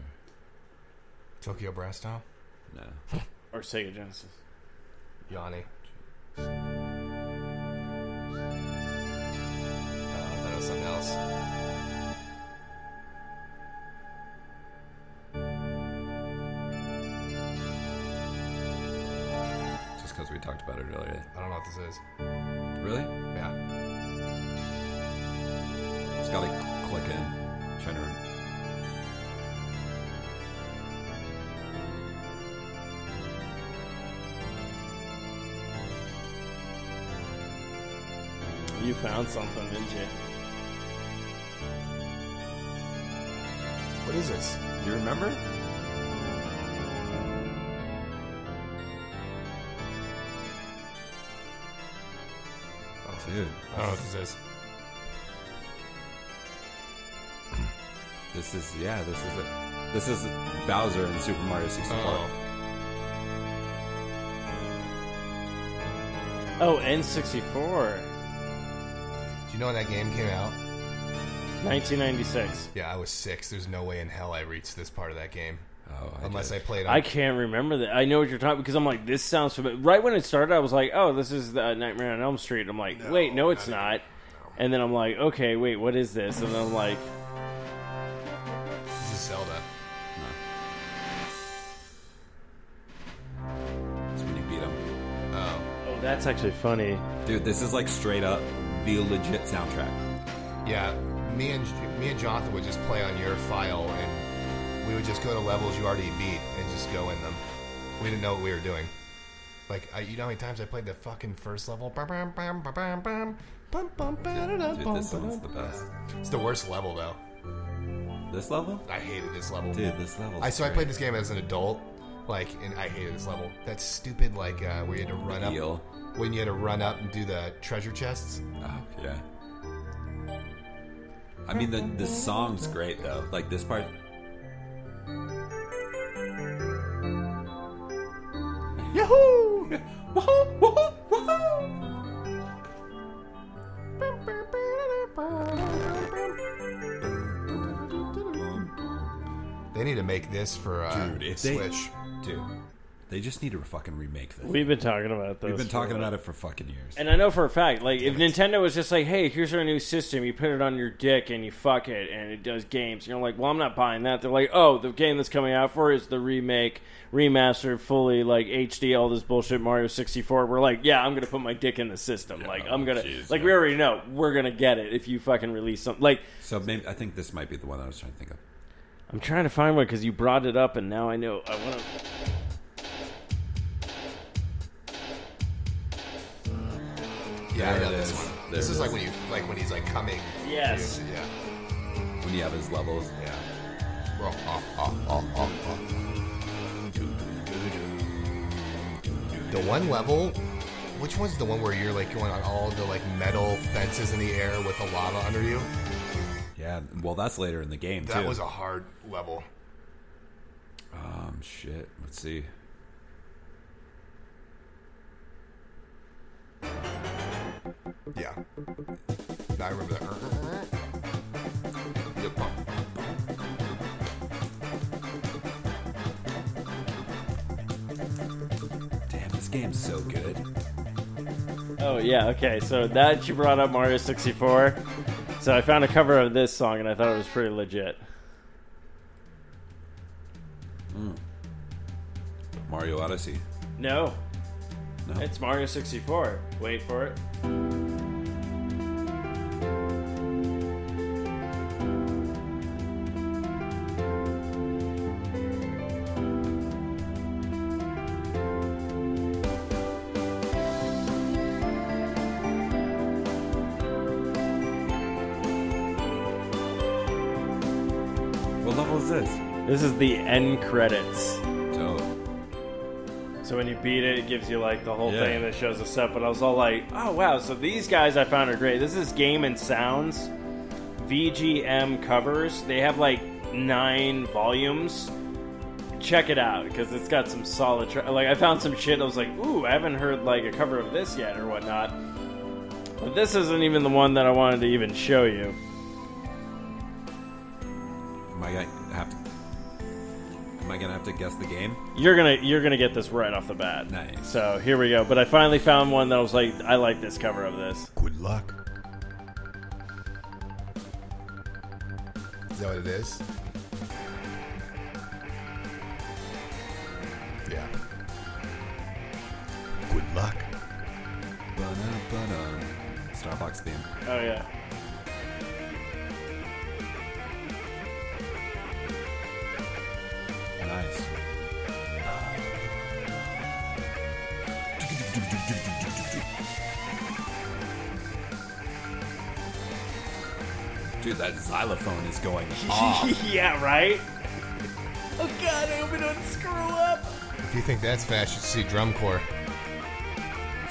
Tokyo Brass style. No. Or Sega Genesis. Yanni. I thought it was something else. Just because we talked about it earlier. I don't know what this is. Really? Yeah. It's got to click in. trying to. You found something, didn't you? Is this? Do you remember? Dude, I don't know what this is. this is yeah. This is it. This is Bowser in Super Mario 64. Oh, N64. Do you know when that game came out? 1996. Yeah, I was six. There's no way in hell I reached this part of that game. Oh, unless I played. On, I can't remember that. I know what you're talking because I'm like, this sounds familiar. Right when it started, I was like, oh, this is the Nightmare on Elm Street. I'm like, wait, no, it's not. And then I'm like, okay, wait, what is this? And then I'm like, This is Zelda. That's when you beat him. Oh. oh, that's actually funny. Dude, this is like straight up the legit soundtrack. Yeah, me and me and Jonathan would just play on your file, and we would just go to levels you already beat and just go in them. We didn't know what we were doing. Like, I, you know how many times I played the fucking first level? Dude, this one's the best. It's the worst level though. This level? I hated this level. Dude, this level. I so I played this game as an adult, like, and I hated this level. That stupid like uh, where you had to run up when you had to run up and do the treasure chests. Oh yeah. I mean the the song's great though. Like this part. Yahoo! Woohoo! Woohoo! Woohoo! They need to make this for uh, Dude, if they, Switch. dude, they just need to fucking remake this. We've been talking about this. We've been talking about it for fucking years. And I know for a fact, like if Nintendo was just like, "Hey, here's our new system. You put it on your dick and you fuck it, and it does games." You're like, "Well, I'm not buying that." They're like, "Oh, the game that's coming out for is the remake, remastered, fully like HD, all this bullshit Mario 64." We're like, "Yeah, I'm gonna put my dick in the system. like, I'm gonna jeez, like yeah. we already know we're gonna get it if you fucking release something." Like, So maybe I think this might be the one I was trying to think of. I'm trying to find one because you brought it up, and now I know I want to. Yeah, I There know it this one. There this it is like is. when you like when he's like coming. Yes. Yeah. When you have his levels. Yeah. Oh, oh, oh, oh, oh, oh. The one level, which one's the one where you're like going on all the like metal fences in the air with the lava under you? Yeah. Well, that's later in the game That too. was a hard level. Um. Shit. Let's see. Yeah. I remember that. The. Damn, this game's so good. Oh yeah, okay. So that you brought up Mario 64. So I found a cover of this song and I thought it was pretty legit. Hmm. Mario Odyssey. No. No. It's Mario 64. Wait for it. This? Is the end credits. Dope. So when you beat it, it gives you like the whole Yeah. thing that shows us up. But I was all like, oh wow! So these guys I found are great. This is Game and Sounds, VGM covers. They have like nine volumes. Check it out because it's got some solid. Tra- like I found some shit. I was like, ooh, I haven't heard like a cover of this yet or whatnot. But this isn't even the one that I wanted to even show you. Am I gonna have to? Am I gonna have to guess the game? You're gonna you're gonna get this right off the bat. Nice. So here we go. But I finally found one that I was like, I like this cover of this. Good luck. Is that what it is? Yeah. Good luck. Ba-na-ba-na. Starbucks theme. Oh yeah. Nice. Dude, that xylophone is going off. yeah, right. Oh god, I hope we don't screw up. If you think that's fast, you should see drum corps.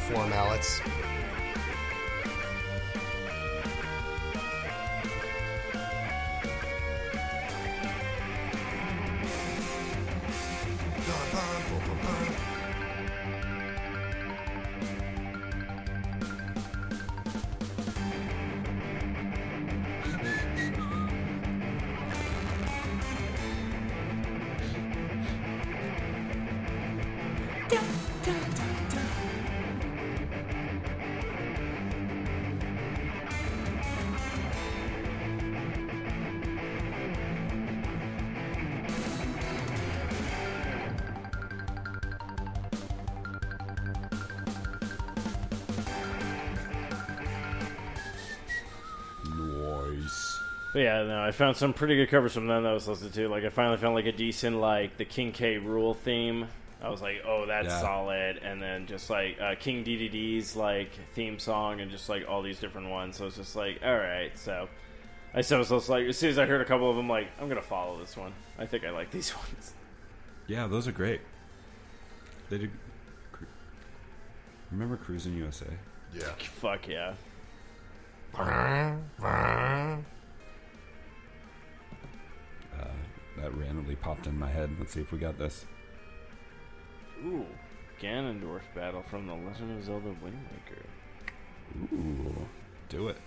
Four mallets. Found some pretty good covers from them that I was listening to. Like I finally found like a decent like the King K. Rool theme. I was like, oh, that's Yeah. solid. And then just like uh, King Dedede's like theme song and just like all these different ones. So it's just like, all right. So I so was just like, as soon as I heard a couple of them, like I'm gonna follow this one. I think I like these ones. Yeah, those are great. They did. Remember Cruis'n USA? Yeah. Fuck yeah. That randomly popped in my head. Let's see if we got this. Ooh, Ganondorf battle from the Legend of Zelda Wind Waker. Ooh, do it.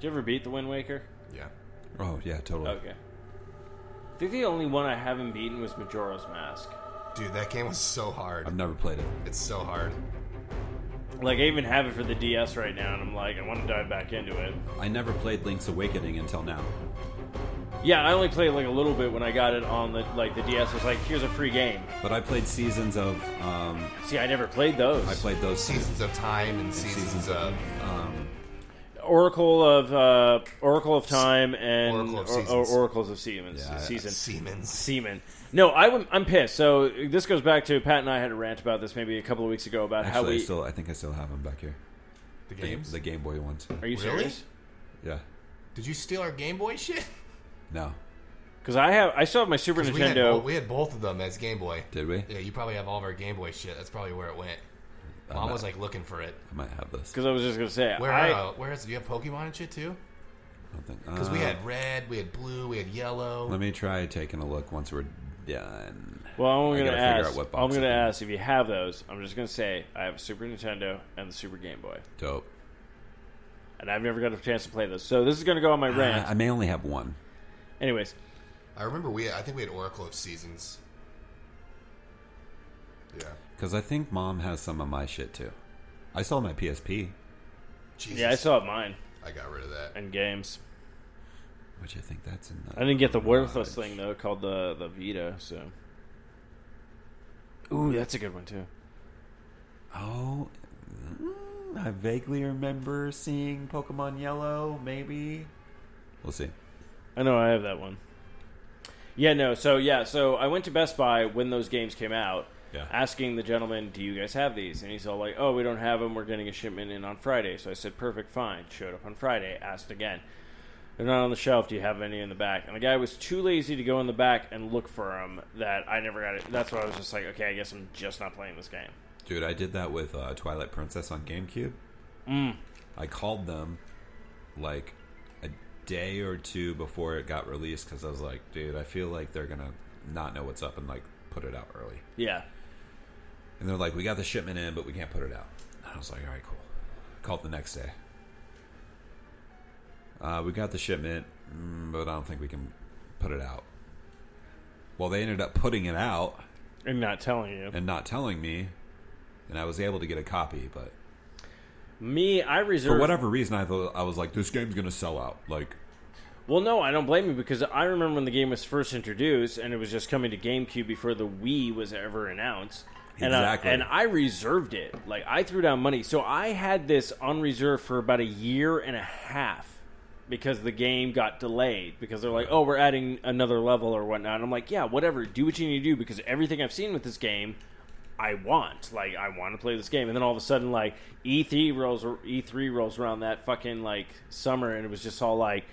Did you ever beat the Wind Waker? Yeah. Oh yeah, totally. Okay. I think the only one I haven't beaten was Majora's Mask. Dude, that game was so hard. I've never played it. It's so hard. Like I even have it for the DS right now, and I'm like, I want to dive back into it. I never played Link's Awakening until now. Yeah, I only played like a little bit when I got it on the like the DS. It Was like, here's a free game. But I played seasons of. Um, See, I never played those. I played those Seasons of Time and seasons, of. Um, Oracle of uh, Oracle of Time and Oracle of or- or- Seasons. Oracles of Siemens. Yeah, Season. Siemens. Seaman. No, I would, I'm pissed. So this goes back to Pat and I had a rant about this maybe a couple of weeks ago about how actually, we. I still, I think I still have them back here. The The, games? the Game Boy ones. Are you Really? serious? Yeah. Did you steal our Game Boy shit? No. Because I have, I still have my Super 'Cause We had, Nintendo. we had both of them as Game Boy. Did we? Yeah, you probably have all of our Game Boy shit. That's probably where it went. I Mom might- was like looking for it. I might have this. Because I was just gonna say, Where? I, uh, where is? Do you have Pokemon and shit too? I don't think. Because we uh, had red, we had blue, we had yellow. Let me try taking a look once we're done. Well, I'm gonna ask. out what I'm gonna it is. ask if you have those. I'm just gonna say I have a Super Nintendo and the Super Game Boy, Dope. and I've never got a chance to play those. So this is gonna go on my rant. Uh, I may only have one. Anyways, I remember we. I think we had Oracle of Seasons. Yeah. Because I think mom has some of my shit too. I saw my PSP. Jesus. yeah, I still have mine I got rid of that. and games. Which I think that's in the I didn't get the worthless thing though, called the the Vita. So, ooh, that's a good one too. Oh, mm, I vaguely remember seeing Pokemon Yellow. Maybe we'll see. I know I have that one. Yeah, no. So yeah, so I went to Best Buy when those games came out, Yeah. asking the gentleman, "Do you guys have these?" And he's all like, "Oh, we don't have them. We're getting a shipment in on Friday." So I said, "Perfect, fine." Showed up on Friday. Asked again. They're not on the shelf. Do you have any in the back? And the guy was too lazy to go in the back and look for them. That I never got it. That's why I was just like, okay, I guess I'm just not playing this game. Dude, I did that with uh, Twilight Princess on GameCube. Mm. I called them like a day or two before it got released because I was like, dude, I feel like they're gonna not know what's up and like put it out early. Yeah. And they're like, we got the shipment in, but we can't put it out. And I was like, all right, cool. Called the next day. Uh, we got the shipment, mm, but I don't think we can put it out. Well, they ended up putting it out And not telling you. and not telling me, and I was able to get a copy. But Me, I reserved for whatever reason, I thought I was like, this game's gonna sell out. Like, Well, no, I don't blame you because I remember when the game was first introduced and it was just coming to GameCube before the Wii was ever announced. And, Exactly. and I reserved it. Like, I threw down money. So I had this on reserve for about a year and a half because the game got delayed. Because they're like, oh, we're adding another level or whatnot. And I'm like, yeah, whatever. Do what you need to do because everything I've seen with this game. I want like I want to play this game, and then all of a sudden like E3 rolls E3 rolls around that fucking like summer, and it was just all like,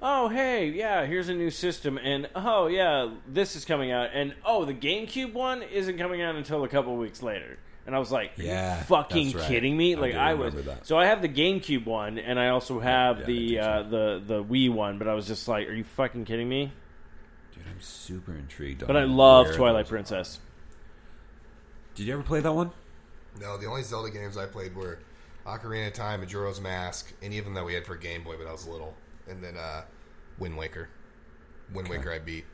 oh hey yeah here's a new system, and oh yeah this is coming out, and oh the GameCube one isn't coming out until a couple weeks later, and I was like, Yeah, you fucking right. kidding me? Like do I, was that. so I have the GameCube one, and I also have yeah, I the uh, the the Wii one, but I was just like, are you fucking kidding me? dude, I'm super intrigued. But I love Twilight Princess. Did you ever play that one? No, the only Zelda games I played were Ocarina of Time, Majora's Mask, any of them that we had for Game Boy, but I was little, and then uh, Wind Waker. Wind Waker I beat.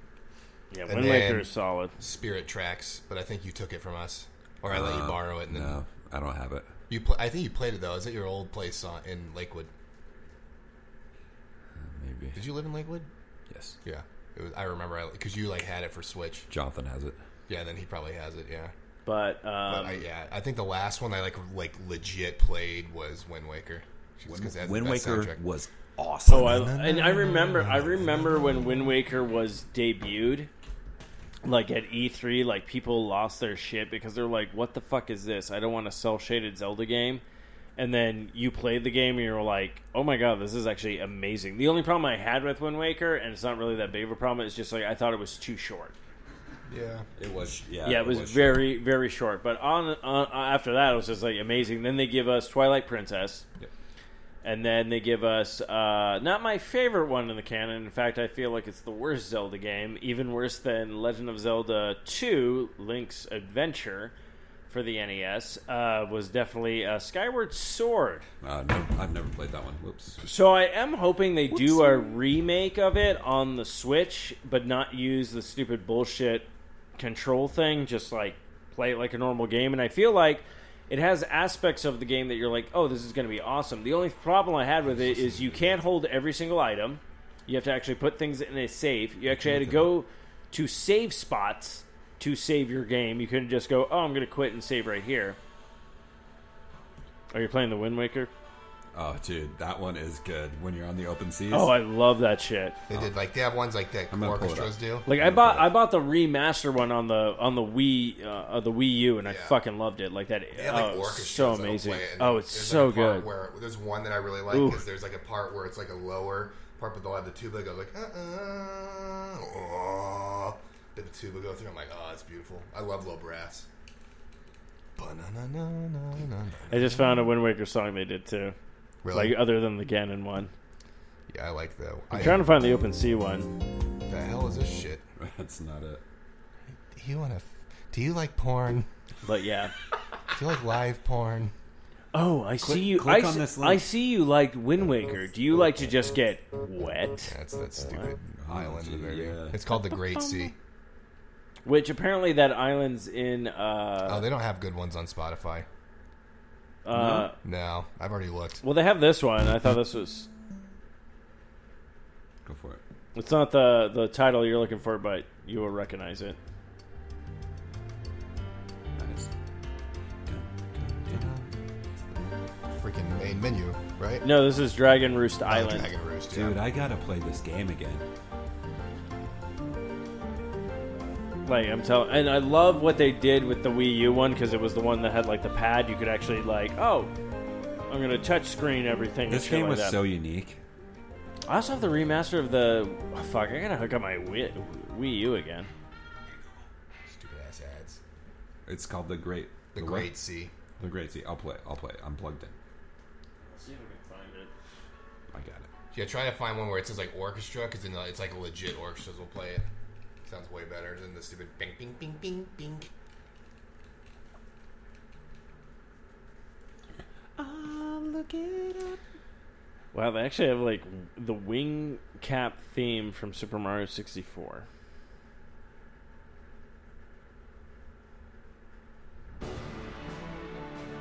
Yeah, And Wind Waker is solid. Spirit Tracks, but I think you took it from us, or I let you Uh, borrow it. And then No, I don't have it. you, pl- I think you played it though. Is it your old place on, in Lakewood? Maybe. Did you live in Lakewood? Yes. Yeah, it was, I remember because you like had it for Switch. Jonathan has it. Yeah, then he probably has it. Yeah, But, um, but I, yeah, I think the last one I like like legit played was Wind Waker. Just 'cause it has the Wind best Waker soundtrack. was awesome. Oh, I, and I remember, I remember when Wind Waker was debuted, like at E3, like people lost their shit because they're like, "What the fuck is this? I don't want a cell shaded Zelda game." And then you played the game and you're like, "Oh my god, this is actually amazing." The only problem I had with Wind Waker, and it's not really that big of a problem, it's just like I thought it was too short. Yeah, it was. Yeah, Yeah, it was, very, very short. But on, on after that, it was just like amazing. Then they give us Twilight Princess, and then they give us uh, not my favorite one in the canon. In fact, I feel like it's the worst Zelda game, even worse than Legend of Zelda Two: Link's Adventure for the NES. Uh, was definitely uh, Skyward Sword. Uh, no, I've never played that one. Whoops. So I am hoping they do a remake of it on the Switch, but not use the stupid bullshit control thing. Just like play it like a normal game. And I feel like it has aspects of the game that you're like, oh, this is going to be awesome. The only problem I had with it is you can't hold every single item. You have to actually put things in a safe. You actually had to go to save spots to save your game. You couldn't just go, oh, I'm going to quit and save right here. Are you playing the Wind Waker? Oh, dude, that one is good when you're on the open seas. Oh, I love that shit. They did like they have ones like that gonna pull it orchestras do. Like I bought, I bought the remaster one on the on the Wii, uh, the Wii U, and I fucking loved it. Like that, They have like oh, orchestras so that'll amazing. play it, and Oh, it's there's, so like, a part good. Where there's one that I really like Ooh. because there's like a part where it's like a lower part, but they'll have the tuba that goes like uh uh, oh, the tuba go through. I'm like, oh, it's beautiful. I love low brass. Ba-na-na-na-na-na-na. I just found a Wind Waker song they did too. Really? Like other than the Ganon one. Yeah, I like that. I'm I- trying to find the Open Sea one. The hell is this shit? That's not it. Do you want to? Do you like porn? But yeah. Do you like live porn? Oh, I Click- see you. click I, on see- this link. I see you liked Wind Waker. Do you like to just get wet? That's that stupid island that they're doing. It's called the Great Sea. Which apparently that island's in. Uh, Oh, they don't have good ones on Spotify. Uh, no, I've already looked. Well, they have this one. I thought this was. Go for it. It's not the the title you're looking for, but you will recognize it. Nice. Freaking main menu, right? No, this is Dragon Roost Oh, Island. Dragon Roost, Dude, I gotta play this game again. Like I'm telling, and I love what they did with the Wii U one because it was the one that had like the pad. You could actually like, oh, I'm gonna touch screen everything. This shit game like was that. so unique. I also have the remaster of the. oh, fuck, I gotta hook up my Wii, Wii U again. Stupid ass ads. It's called the Great The what? Great Sea. The Great Sea. I'll play. I'll play. I'm plugged in. see if I can find it. I got it. Yeah, try to find one where it says like orchestra, because then it's like a legit orchestras will play it. Sounds way better than the stupid bing, bing, bing, bing, bing. I'm looking up. Wow, they actually have like the wing cap theme from Super Mario 64.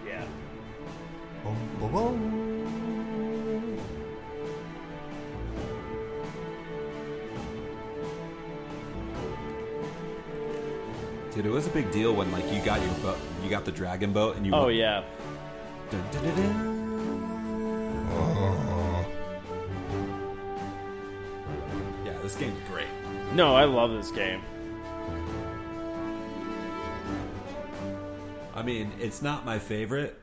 Yeah. Boom, boom, boom. Dude, it was a big deal when like you got your boat, you got the dragon boat, and you. Oh went- yeah. Dun, dun, dun, dun. Yeah, this game's great. No, I love this game. I mean, it's not my favorite,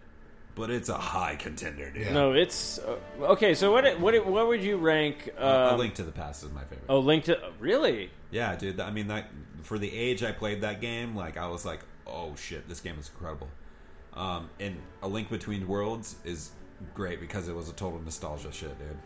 but it's a high contender, dude. No, it's uh, okay. So what? it- What? it- What would you rank? Um, a Link to the Past is my favorite. Oh, Link to really? Yeah, dude. I mean, that for the age I played that game, like I was like, oh shit, this game is incredible. Um, and A Link Between Worlds is great because it was a total nostalgia shit, dude.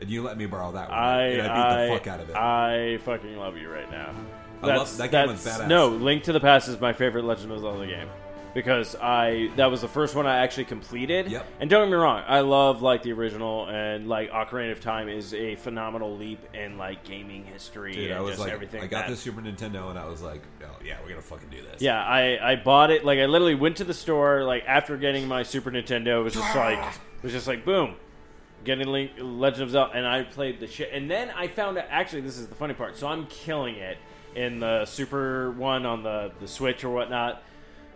And you let me borrow that one, I and I beat I, the fuck out of it. I fucking love you right now. I love- that game was badass. No, Link to the Past is my favorite Legend of Zelda game because I that was the first one I actually completed. Yep. And don't get me wrong, I love like the original and like Ocarina of Time is a phenomenal leap in like gaming history Dude, and I was just like, everything. I got that- the Super Nintendo, and I was like, oh yeah, we're gonna fucking do this. Yeah, I, I bought it. Like I literally went to the store. Like after getting my Super Nintendo, it was just like ah. it was just like boom, getting Link, Legend of Zelda, and I played the shit. And then I found out. Actually, this is the funny part. So I'm killing it in the Super one on the the Switch or whatnot.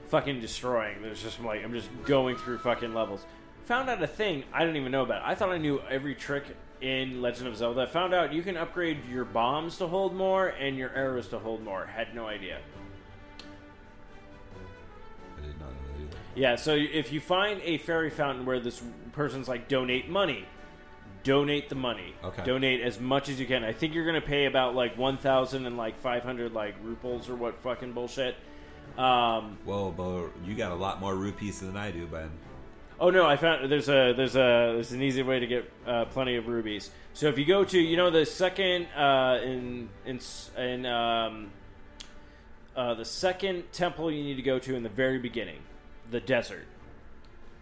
Fucking destroying. There's just like I'm just going through fucking levels. Found out a thing I didn't even know about. I thought I knew every trick in Legend of Zelda. Found out you can upgrade your bombs to hold more and your arrows to hold more. Had no idea. I did not know that either. Yeah, so if you find a fairy fountain where this person's like donate money, donate the money. Okay. Donate as much as you can. I think you're gonna pay about like one thousand and like five hundred like ruples or what fucking bullshit. Um, Whoa, but you got a lot more rupees than I do, Ben. oh no, I found there's a there's a there's an easy way to get uh, plenty of rubies. So if you go to you know the second uh, in in in um, uh, the second temple you need to go to in the very beginning, the desert.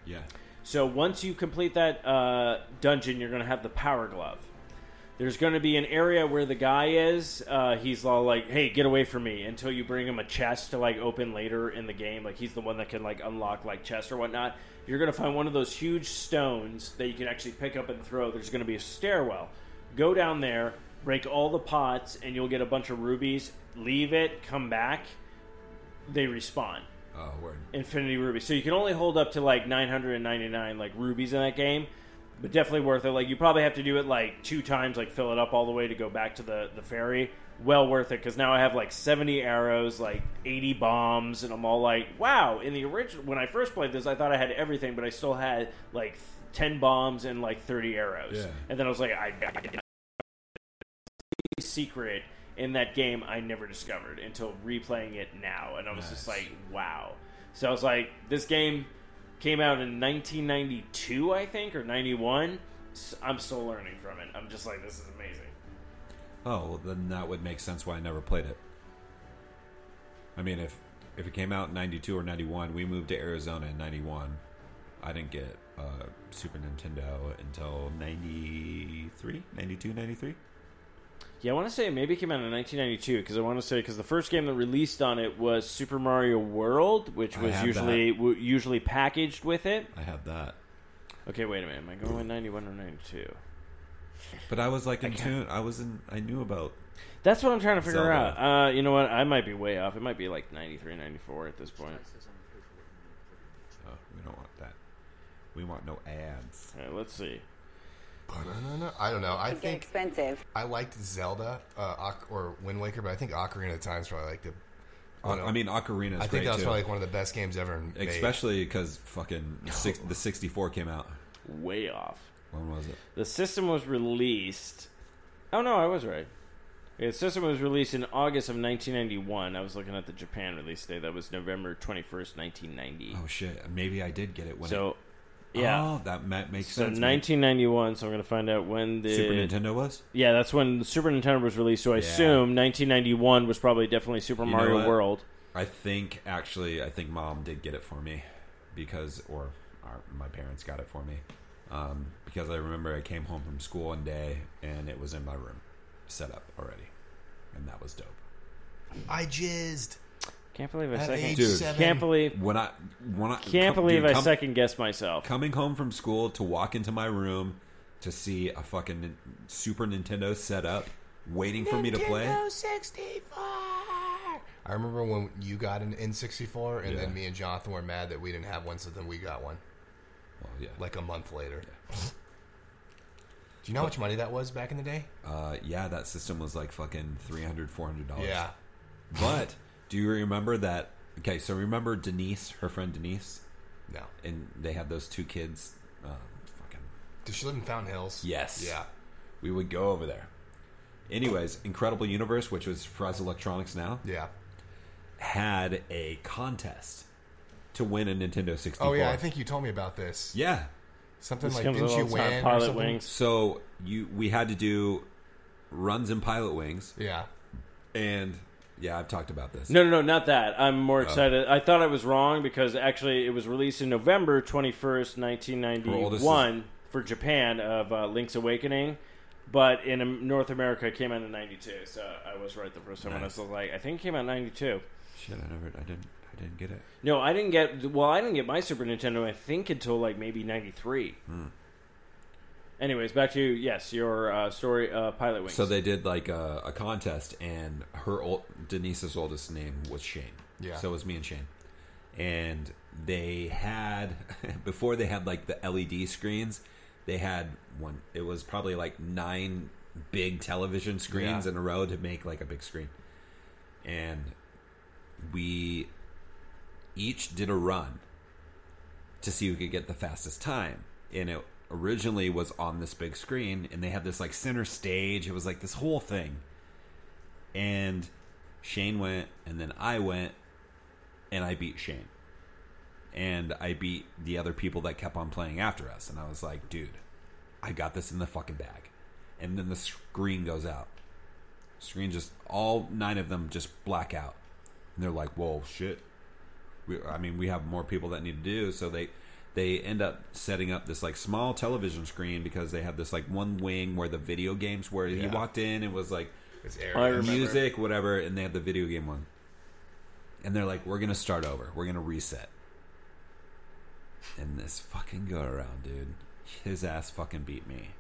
Yeah. So once you complete that uh, dungeon, you're going to have the power glove. There's going to be an area where the guy is. Uh, he's all like, "Hey, get away from me!" Until you bring him a chest to like open later in the game. Like he's the one that can like unlock like chests or whatnot. You're going to find one of those huge stones that you can actually pick up and throw. There's going to be a stairwell. Go down there, break all the pots, and you'll get a bunch of rubies. Leave it, come back. They respawn. Oh, word. Infinity Rubies. So you can only hold up to like 999 like rubies in that game, but definitely worth it. Like you probably have to do it like two times, like fill it up all the way to go back to the the ferry. Well worth it because now I have like 70 arrows, like 80 bombs, and I'm all like, wow. In the original, when I first played this, I thought I had everything, but I still had like 10 bombs and like 30 arrows. Yeah. And then I was like, I, secret in that game I never discovered until replaying it now, and I was just like, wow. So I was like, this game came out in 1992, I think, or 91. I'm still learning from it. I'm just like, this is amazing. Oh, well, then that would make sense why I never played it. I mean, if if it came out in '92 or '91, we moved to Arizona in '91. I didn't get uh, Super Nintendo until 93, 92, 93. Yeah, I want to say it maybe came out in 1992 because I want to say because the first game that released on it was Super Mario World, which I was had usually w- usually packaged with it. I had that. Okay, wait a minute. Am I going with 91 or 92? But I was like I in can't- tune. I was in. I knew about. That's what I'm trying to figure Zelda. out. Uh, you know what? I might be way off. It might be like 93, 94 at this point. Oh, we don't want that. We want no ads. All right, let's see. Ba-na-na-na. I don't know. I think expensive. I liked Zelda uh, or Wind Waker, but I think Ocarina of Time's probably like the. Uh, I mean, Ocarina is I think great that was too. probably like one of the best games ever made. Especially because fucking six, the 64 came out. Way off. When was it? The system was released. Oh no, I was right. Yeah, the system was released in August of 1991. I was looking at the Japan release date. That was November 21st, 1990. Oh shit! Maybe I did get it when. So, it, yeah. Oh, that ma- makes So sense. man. 1991. So I'm going to find out when the Super Nintendo was? Yeah, that's when the Super Nintendo was released. So I Yeah. assume 1991 was probably definitely Super You Mario? World. I think actually, I think mom did get it for me because, or our, my parents got it for me um, because I remember I came home from school one day and it was in my room, set up already, and that was dope. I jizzed. Can't believe I At second. age Dude, seven. Can't believe. When I when I Can't come- believe dude, I come- second guessed myself. coming home from school to walk into my room to see a fucking Nin- Super Nintendo set up, waiting for me to play. Nintendo 64. I remember when you got an N64, and Yeah. then me and Jonathan were mad that we didn't have one, so then we got one. Well, yeah. Like a month later. Do you know how much money that was back in the day? Uh, yeah, that system was like fucking 300 400 dollars. Yeah. But do you remember that? Okay, so remember Denise, her friend Denise, No. and they had those two kids. Uh, fucking Does she live in Fountain Hills? yes, Yeah. We would go over there. Anyways, Incredible Universe, which was Fry's Electronics now, Yeah. had a contest to win a Nintendo 64. Oh, yeah, I think you told me about this. Yeah. Something This like, comes didn't you all the win? or Pilot something? Wings. So you we had to do runs in Pilot Wings, Yeah. and yeah, I've talked about this. No, no, no, not that. I'm more Oh. excited. I thought I was wrong because actually it was released in November 21st, Her oldest 1991 for Japan of uh, Link's Awakening. But in North America, it came out in 92. So I was right the first time when I was like, I think it came out in 92. Shit, I never, I didn't, I didn't get it. No, I didn't get. Well, I didn't get my Super Nintendo. I think until like maybe '93. Hmm. Anyways, back to yes, your uh, story, uh, Pilot Wings. So they did like a, a contest, and her old, Denise's oldest name was Shane. Yeah. So it was me and Shane, and they had before they had like the LED screens, they had one. It was probably like nine big television screens Yeah. in a row to make like a big screen, and we each did a run to see who could get the fastest time. And it originally was on this big screen, and they had this like center stage. It was like this whole thing. And Shane went, and then I went, and I beat Shane. And I beat the other people that kept on playing after us. And I was like, dude, I got this in the fucking bag. And then the screen goes out. Screen just, all nine of them just black out. And they're like, whoa, shit. We, I mean, we have more people that need to do. So they they end up setting up this like small television screen because they have this like one wing where the video games where he Yeah. walked in it was like It's area. I remember. music whatever and they had the video game one. And they're like we're gonna start over. We're gonna reset. And this fucking go around dude. His ass fucking beat me.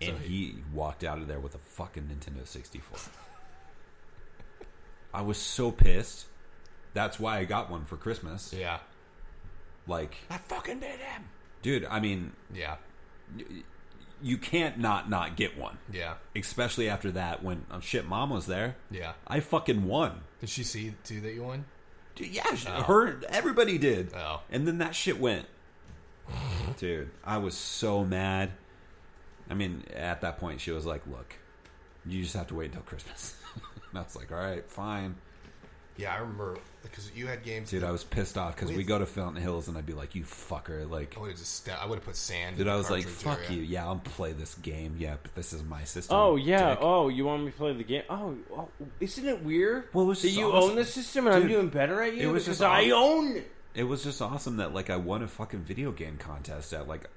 And So he walked out of there with a fucking Nintendo 64 I was so pissed. That's why I got one for Christmas. Yeah. Like I fucking did him. dude i mean Yeah. you can't not not get one Yeah. especially after that when oh, shit mom was there Yeah. i fucking won Did she see too that you won? dude, yeah she- Oh. her everybody did Oh. and then that shit went dude i was so mad i mean at that point she was like look you just have to wait until christmas and i was like all right fine Yeah, I remember because you had games. Dude, that- I was pissed off because we go to Fountain Hills and I'd be like, "You fucker!" Like, I would have just. I would have put sand. dude, in I was like, "Fuck area. you!" Yeah, I'll play this game. Yeah, but this is my system. Oh yeah. dick. Oh, you want me to play the game? Oh, oh, isn't it weird? Well, it was that just you awesome. own the system and I'm doing better at you It was because just I own. it. It was just awesome that like I won a fucking video game contest at like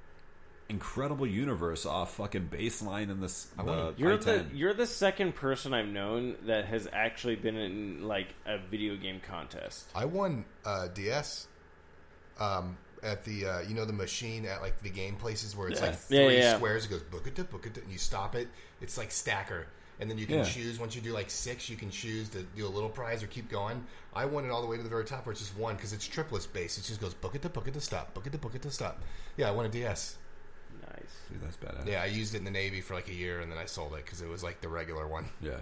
incredible universe off fucking baseline in this. The You're the I-10. you're the second person I've known that has actually been in like a video game contest. I won uh, DS um, at the uh, you know the machine at like the game places where it's Yeah. like Yeah, three yeah. squares. It goes book it, to book it, and you stop it. It's like stacker, and then you can Yeah. choose once you do like six, you can choose to do a little prize or keep going. I won it all the way to the very top where it's just one because it's triplets based. It just goes book it to book it to stop, book it to book it to stop. Yeah, I won a DS. Nice. Dude, that's badass. Yeah, I used it in the Navy for like a year, and then I sold it because it was like the regular one. Yeah.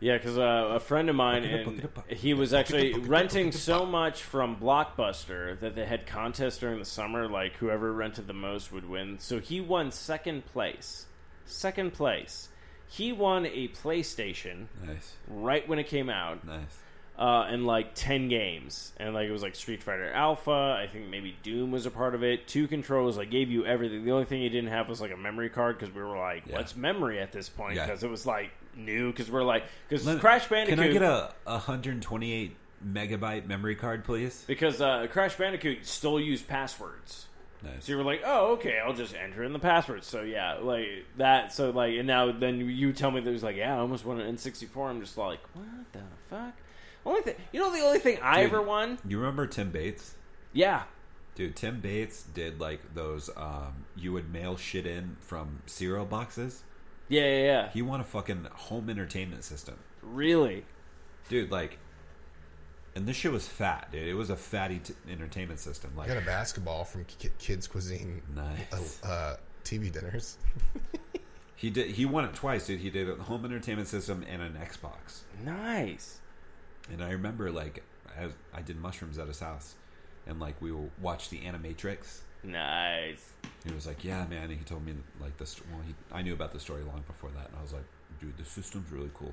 Yeah, because uh, a friend of mine, Book it up, and book it up, book it he was up, book it actually up, book it up, renting book it up. so much from Blockbuster that they had contests during the summer. Like whoever rented the most would win. So he won second place. Second place. He won a PlayStation. Nice. Right when it came out. Nice. Uh, and like ten games, and like it was like Street Fighter Alpha. I think maybe Doom was a part of it. Two controls. Like gave you everything. The only thing you didn't have was like a memory card because we were like, Yeah. what's memory at this point? Yeah. Because it was like new. Because we're like, because Crash Bandicoot. Can I get a 128 megabyte memory card, please? Because uh, Crash Bandicoot still used passwords. Nice. So you were like, oh, okay, I'll just enter in the passwords. So yeah, like that. So like, and now then you tell me that it was like, yeah, I almost won an N64. I'm just like, what the fuck? Only thing, you know, the only thing I Dude, ever won. You remember Tim Bates? Yeah. Dude, Tim Bates did like those. Um, you would mail shit in from cereal boxes. Yeah, yeah, yeah. He won a fucking home entertainment system. Really? Dude, like, and this shit was fat, dude. It was a fatty t- entertainment system. I Like, got a basketball from Ki- Kids Cuisine. Nice. Uh, uh, TV dinners. he did. He won it twice, dude. He did a home entertainment system and an Xbox. Nice. And I remember, like, I, I did mushrooms at his house, and like we will watch the Animatrix. Nice. He was like, "Yeah, man." And he told me like this. Well, he, I knew about the story long before that, and I was like, "Dude, the system's really cool."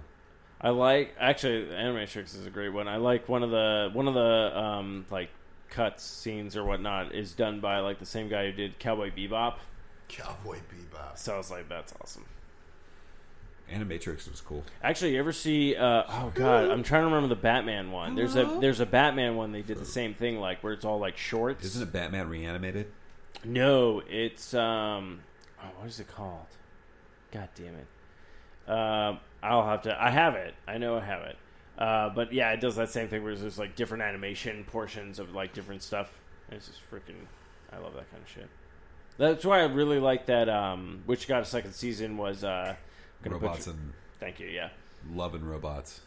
I like actually Animatrix is a great one. I like one of the one of the um, like cuts scenes or whatnot is done by like the same guy who did Cowboy Bebop. Cowboy Bebop. So I was like, that's awesome. Animatrix was cool. Actually, you ever see? Uh, oh God, I'm trying to remember the Batman one. There's a there's a Batman one. They did the same thing, like where it's all like shorts. This isn't it Batman reanimated? No, it's um, oh, what is it called? God damn it! Um, I'll have to. I have it. I know I have it. Uh, but yeah, it does that same thing where there's like different animation portions of like different stuff. It's just freaking. I love that kind of shit. That's why I really like that. Um, which got a second season was uh, I'm gonna Robots butcher- and Thank you. Yeah. Love and Robots.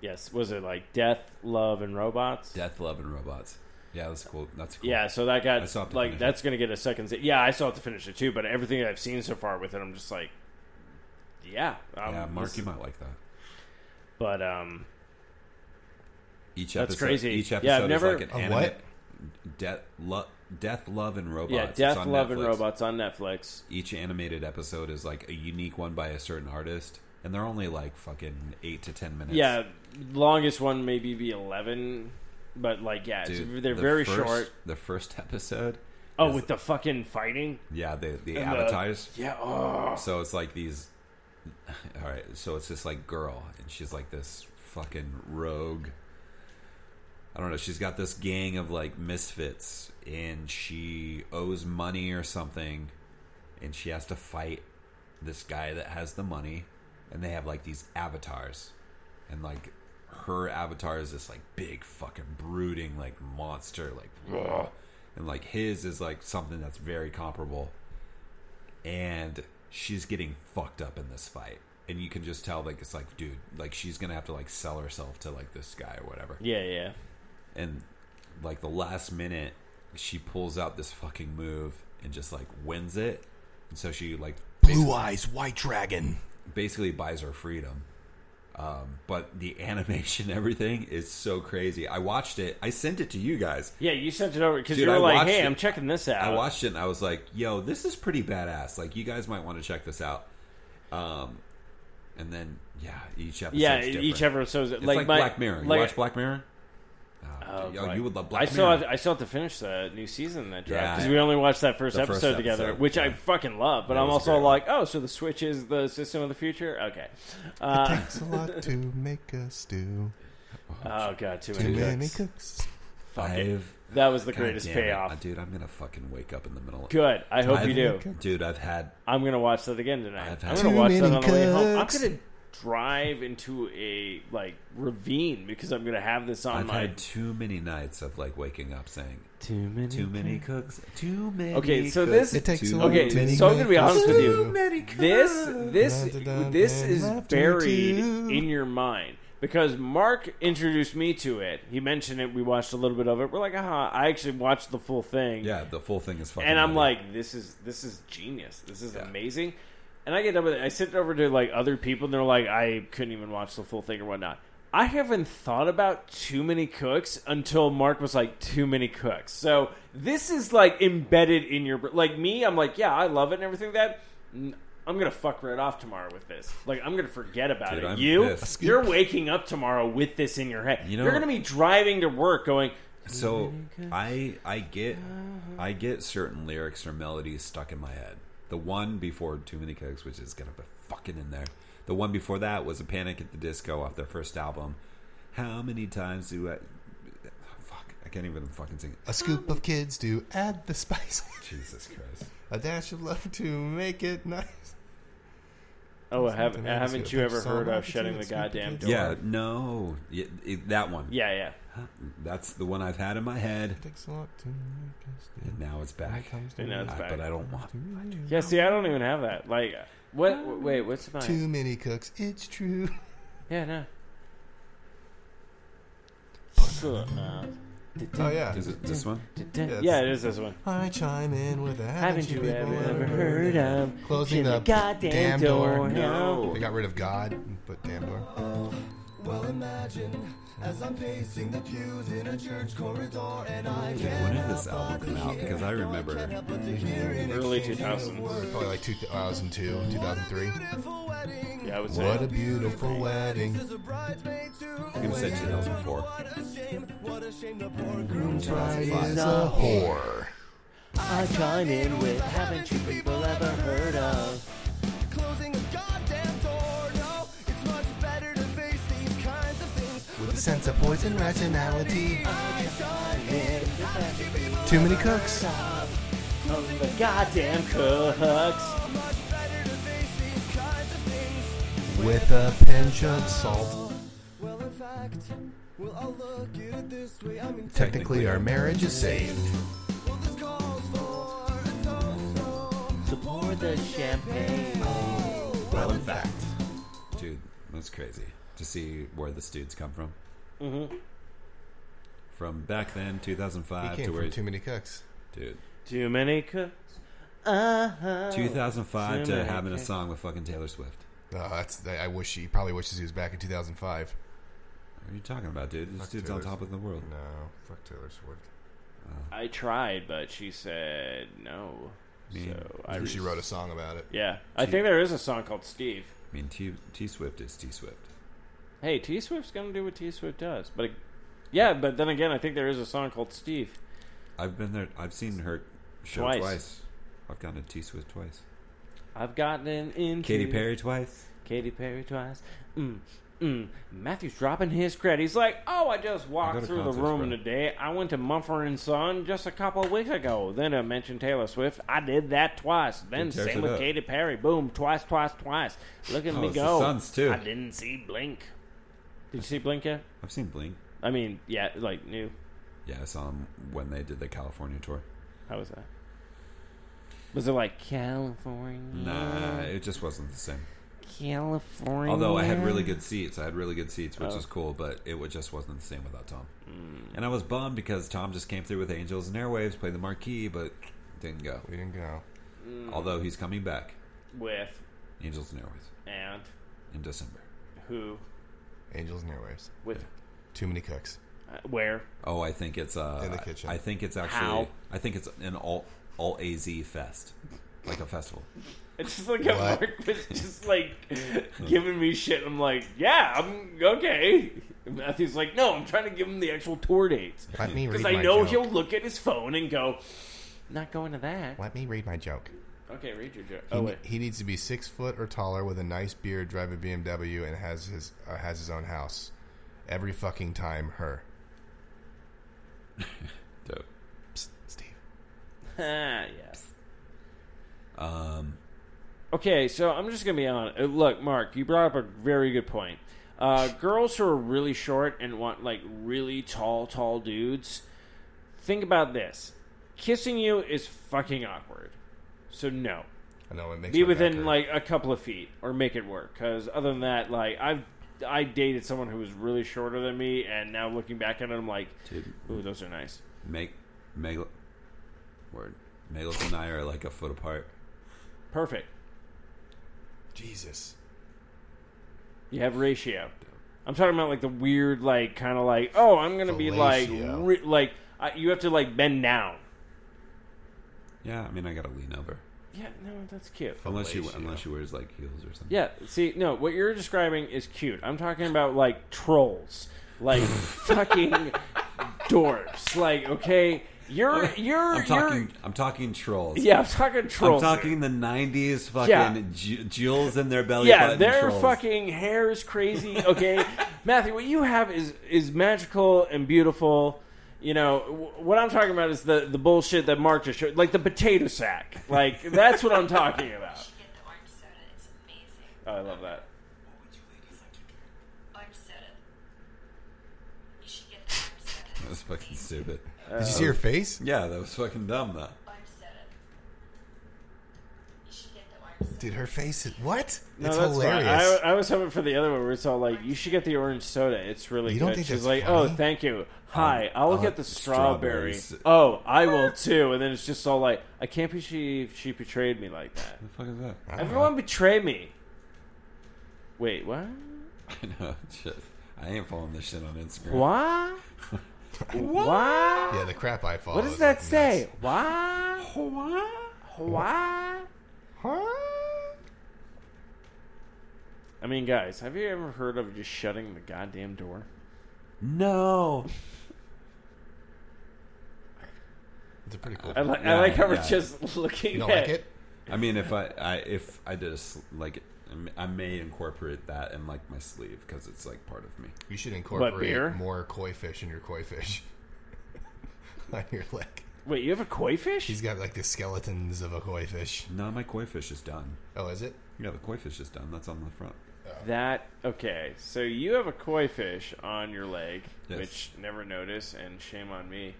Yes. Was it like Death, Love, and Robots? Death, Love, and Robots. Yeah, that's cool. That's cool. Yeah, so that got I still have to like finish that's gonna get a second. Se- yeah, I still have to finish it too. But everything that I've seen so far with it, I'm just like, yeah, um, yeah, Mark, you might like that. But um, Each That's episode, crazy. Each Yeah, episode I've never- is like an anime. what? Death, lo- Death, Love, and Robots. yeah, Death, on Love, and Netflix. Robots on Netflix. Each animated episode is like a unique one by a certain artist, and they're only like fucking eight to ten minutes. Yeah, longest one maybe be eleven, but like yeah, Dude, they're the very first- short. The first episode. Oh, is- with the fucking fighting. Yeah, the the And the- avatars. yeah, oh. So it's like these. All right, so it's this like girl, and she's like this fucking rogue. I don't know. She's got this gang of like misfits, and she owes money or something, and she has to fight this guy that has the money, and they have like these avatars, and like her avatar is this like big fucking brooding like monster, like, and like his is like something that's very comparable. And she's getting fucked up in this fight. And you can just tell like it's like dude like she's gonna have to like sell herself to like this guy or whatever. Yeah, yeah. and like the last minute she pulls out this fucking move and just like wins it and so she like Blue eyes, white dragon. basically buys her freedom um, but the animation everything is so crazy i watched it i sent it to you guys Yeah, you sent it over because you were I like, "Hey, it. I'm checking this out." I watched it and I was like, "Yo, this is pretty badass. Like, you guys might want to check this out." Um, and then yeah, each episode Yeah, each episode is- like like, my- Black Mirror. You like- watch Black Mirror? Oh, dude. yo, you would love Black I still Mirror. have, I still have to finish the new season that dropped because I- we only watched that first episode, first together, episode, which I fucking love. But That I'm also great. like, oh, so the Switch is the system of the future. Okay, uh, it takes a lot to make a stew. Oh god, too Too many, many cooks. cooks. Fuck it. Five. That was the God greatest payoff. Uh, dude. I'm gonna fucking wake up in the middle. of Good. I hope you I've- do. dude. I've had I'm gonna watch that again tonight. I've I'm gonna watch that many on the way home. I'm gonna drive into a like ravine because I'm gonna have this on I've my. had too many nights of like waking up saying too many, too many cooks, too many. Okay, so cooks, this it takes too okay. many So I'm gonna be cooks, honest with too you. many This cooks. this this is buried in your mind because Mark introduced me to it. He mentioned it. We watched a little bit of it. We're like, aha! I actually watched the full thing. Yeah, the full thing is fucking. and I'm heavy. like, this is this is genius. This is amazing. And I get done with it. I sent it over to like other people, and they're like, I couldn't even watch the full thing or whatnot. I haven't thought about too many cooks until Mark was like too many cooks. So this is like embedded in your like me. I'm like, yeah, I love it and everything. Like that I'm gonna fuck right off tomorrow with this. Like I'm gonna forget about Dude, it. I'm you, pissed. you're waking up tomorrow with this in your head. You know- you're gonna be driving to work going. So I I get I get certain lyrics or melodies stuck in my head. The one before Too Many Cooks, which is gonna be fucking in there. The one before that was a Panic at the Disco off their first album. How many times do I? Fuck, I can't even fucking sing. it. A scoop of kids to add the spice. Jesus Christ. A dash of love to make it nice. Oh, have, haven't you ever heard of shutting the to scoop of goddamn door? Yeah, no, yeah, it- that one. Yeah, yeah. That's the one I've had in my head, Takes a lot to make us do. and now it's back. And now it's back. But I don't want. Yeah, see, I don't even have that. Like, what? Wait, what's mine? Too many cooks. It's true. Yeah, no. So, uh, Oh yeah. Is it this one? yeah, it is this one. I chime in with a Haven't you ever, ever heard of closing the goddamn damn door? door? No. They got rid of God and put damn door. Well, imagine as I'm pacing the pews in a church corridor and I can't When did this album come out? Because I remember. Early 2000s. Probably like 2002, uh, 2003. Yeah, I would say. What a beautiful wedding. I'm gonna say 2004. Groom's bride is a 2005. whore. I chime in with haven't you people ever heard of? Sense of poison rationality. I chime in. Too many cooks. Of the goddamn cooks. With a pinch of salt. Well, in fact, well, I'll look at it this way. I mean, Technically, our marriage is saved. well, this calls for a toast. So pour the champagne. Well, in fact. Dude, that's crazy to see where this dude's come from. Mm-hmm. From back then, 2005 He came to where from he's- Too Many Cooks. dude. Too many cooks. Uh-huh. 2005 Too to many having a cooks. song with fucking Taylor Swift. Oh, that's. I wish he probably wishes he was back in 2005. What are you talking about, dude? This Fuck dude's on Taylor top of the world. No, fuck Taylor Swift. I tried, but she said no. mean, so I I she wrote a song about it. Yeah, I think there is a song called Steve. I mean, T, T Swift is T Swift. Hey, T Swift's gonna do what T Swift does, but yeah, but then again, I think there is a song called Steve. I've been there. I've seen her show Twice. twice. I've gone to T Swift twice. I've gotten into Katy Perry twice. Katy Perry twice. Mm, mm. Matthew's dropping his credit. He's like, "Oh, I just walked to through the room bro. today. I went to Mumford and Son just a couple of weeks ago. Then I mentioned Taylor Swift. I did that twice. Then same with up. Katy Perry. Boom, twice, twice, twice. Look at Oh, me go. Suns, too. I didn't see Blink. Did you see Blink yet? I've seen Blink. I mean, yeah, like new. Yeah, I saw them when they did the California tour. How was that? Was it like California? Nah, it just wasn't the same. California. Although I had really good seats, I had really good seats, which Oh. is cool. But it would, just wasn't the same without Tom. Mm. And I was bummed because Tom just came through with Angels and Airwaves, played the marquee, but didn't go. We didn't go. Mm. Although he's coming back, with Angels and Airwaves, and in December. who Angels and Airwaves. with Too Many Cooks. uh, where Oh, I think it's uh, In the kitchen. I think it's actually. How? I think it's an all all AZ fest. like a festival. It's just like a What? Mark was just like giving me shit. I'm like, yeah, I'm okay. And Matthew's like, no, I'm trying to give him the actual tour dates Let me because I know joke. he'll look at his phone and go, not going to that. Let me read my joke. Okay, read your joke. He, Oh wait, he needs to be six foot or taller with a nice beard, drive a BMW, and has his uh, has his own house. Every fucking time, her. Dope. Psst, Steve. yeah. Um, Okay, so I'm just gonna be honest. Uh, Look, Mark, you brought up a very good point. Uh, girls who are really short and want like really tall, tall dudes. Think about this: kissing you is fucking awkward. So no. I know it makes be within hurt. like a couple of feet or make it work. Because other than that, like I've I dated someone who was really shorter than me, and now looking back at it, I'm like, Dude. ooh, those are nice. Make Meg, word. Megalith and I are like a foot apart. Perfect. Jesus. You have ratio. I'm talking about like the weird, like kind of like, oh, I'm gonna be like, re- like I, you have to like bend down. Yeah, I mean, I gotta lean over. Yeah, no, that's cute. Unless she unless she wears like heels or something. Yeah, see, no, what you're describing is cute. I'm talking about like trolls, like fucking dwarfs. Like, okay, you're you're I'm talking. I'm talking trolls. Yeah, I'm talking trolls. I'm talking the '90s fucking Yeah. ju- jewels in their belly. yeah, button their trolls. fucking hair is crazy. Okay, Matthew, what you have is is magical and beautiful. You know w- what I'm talking about is the the bullshit that Mark just showed, like the potato sack. Like that's what I'm talking about. Oh, I love that. That was fucking stupid. Uh, Did you see her face? Yeah, that was fucking dumb though. Dude, her face is what? No, it's that's hilarious. Fine. I, I was hoping for the other one where it's all like, "You should get the orange soda. It's really You good." don't think She's that's like, oh, funny? "Oh, thank you. Um, Hi, I'll, I'll get the the strawberry." strawberries. Oh, I will ah! too. And then it's just all like, "I can't believe she she betrayed me like that." the fuck is that? I don't Everyone betrayed me. Wait, what? I know. Shit. I ain't following this shit on Instagram. What? what? Yeah, the crap I follow. What does that like, say? nuts. What? What? What? I mean, guys, have you ever heard of just shutting the goddamn door? No. It's a pretty cool. I, like I Yeah, like how we're yeah. just looking You don't at like it? I mean, if I, I if I did a sl- like, I may incorporate that in like my sleeve because it's like part of me. You should incorporate beer? more koi fish in your koi fish on your leg. Wait, you have a koi fish? He's got like the skeletons of a koi fish. No, my koi fish is done. Oh, is it? Yeah, the koi fish is done. That's on the front. That okay? So you have a koi fish on your leg, Yes. which never notice, and shame on me.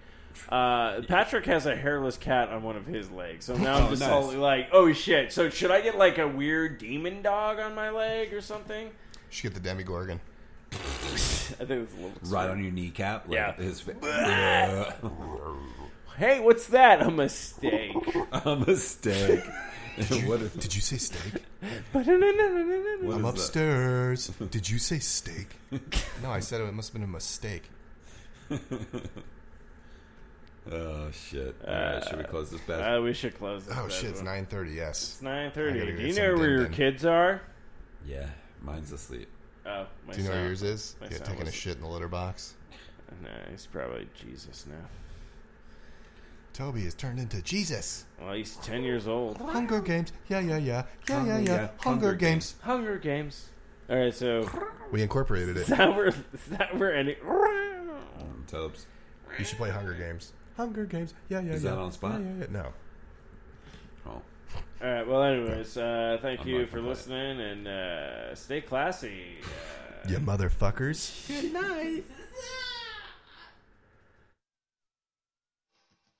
Uh, Patrick has a hairless cat on one of his legs, so now I'm Oh, just nice. all like, "Oh shit!" So should I get like a weird demon dog on my leg or something? You should get the demogorgon. I think it's a little Right on your kneecap. Like Yeah. His fa- Hey, what's that? A mistake. a mistake. what is, Did you say steak? what I'm is that? upstairs. Did you say steak? no, I said it must have been a mistake. Oh shit! All right, should we close this bed? Uh, we should close. This Oh bad shit, it's boy. nine thirty. Yes, It's nine I thirty. gotta Do get you some know where your din-din. kids are? yeah, mine's asleep. Oh, my Do you know son. where yours is? my Yeah, son taking a was- shit in the litter box. No, he's probably Jesus now. Toby has turned into Jesus. Well, he's ten years old. Hunger Games. Yeah, yeah, yeah, yeah, yeah, Hunger, yeah. yeah. Hunger, Hunger Games. Hunger Games. All right, so We incorporated is it. that where is that where any? Um, Tobes. You should play Hunger Games. Hunger Games. Yeah, yeah, Is yeah. that on spot? Yeah, yeah, yeah. No. Oh, All right. Well, anyways, uh, thank I'm you for gonna it. listening and uh, stay classy. Uh, You motherfuckers. good night.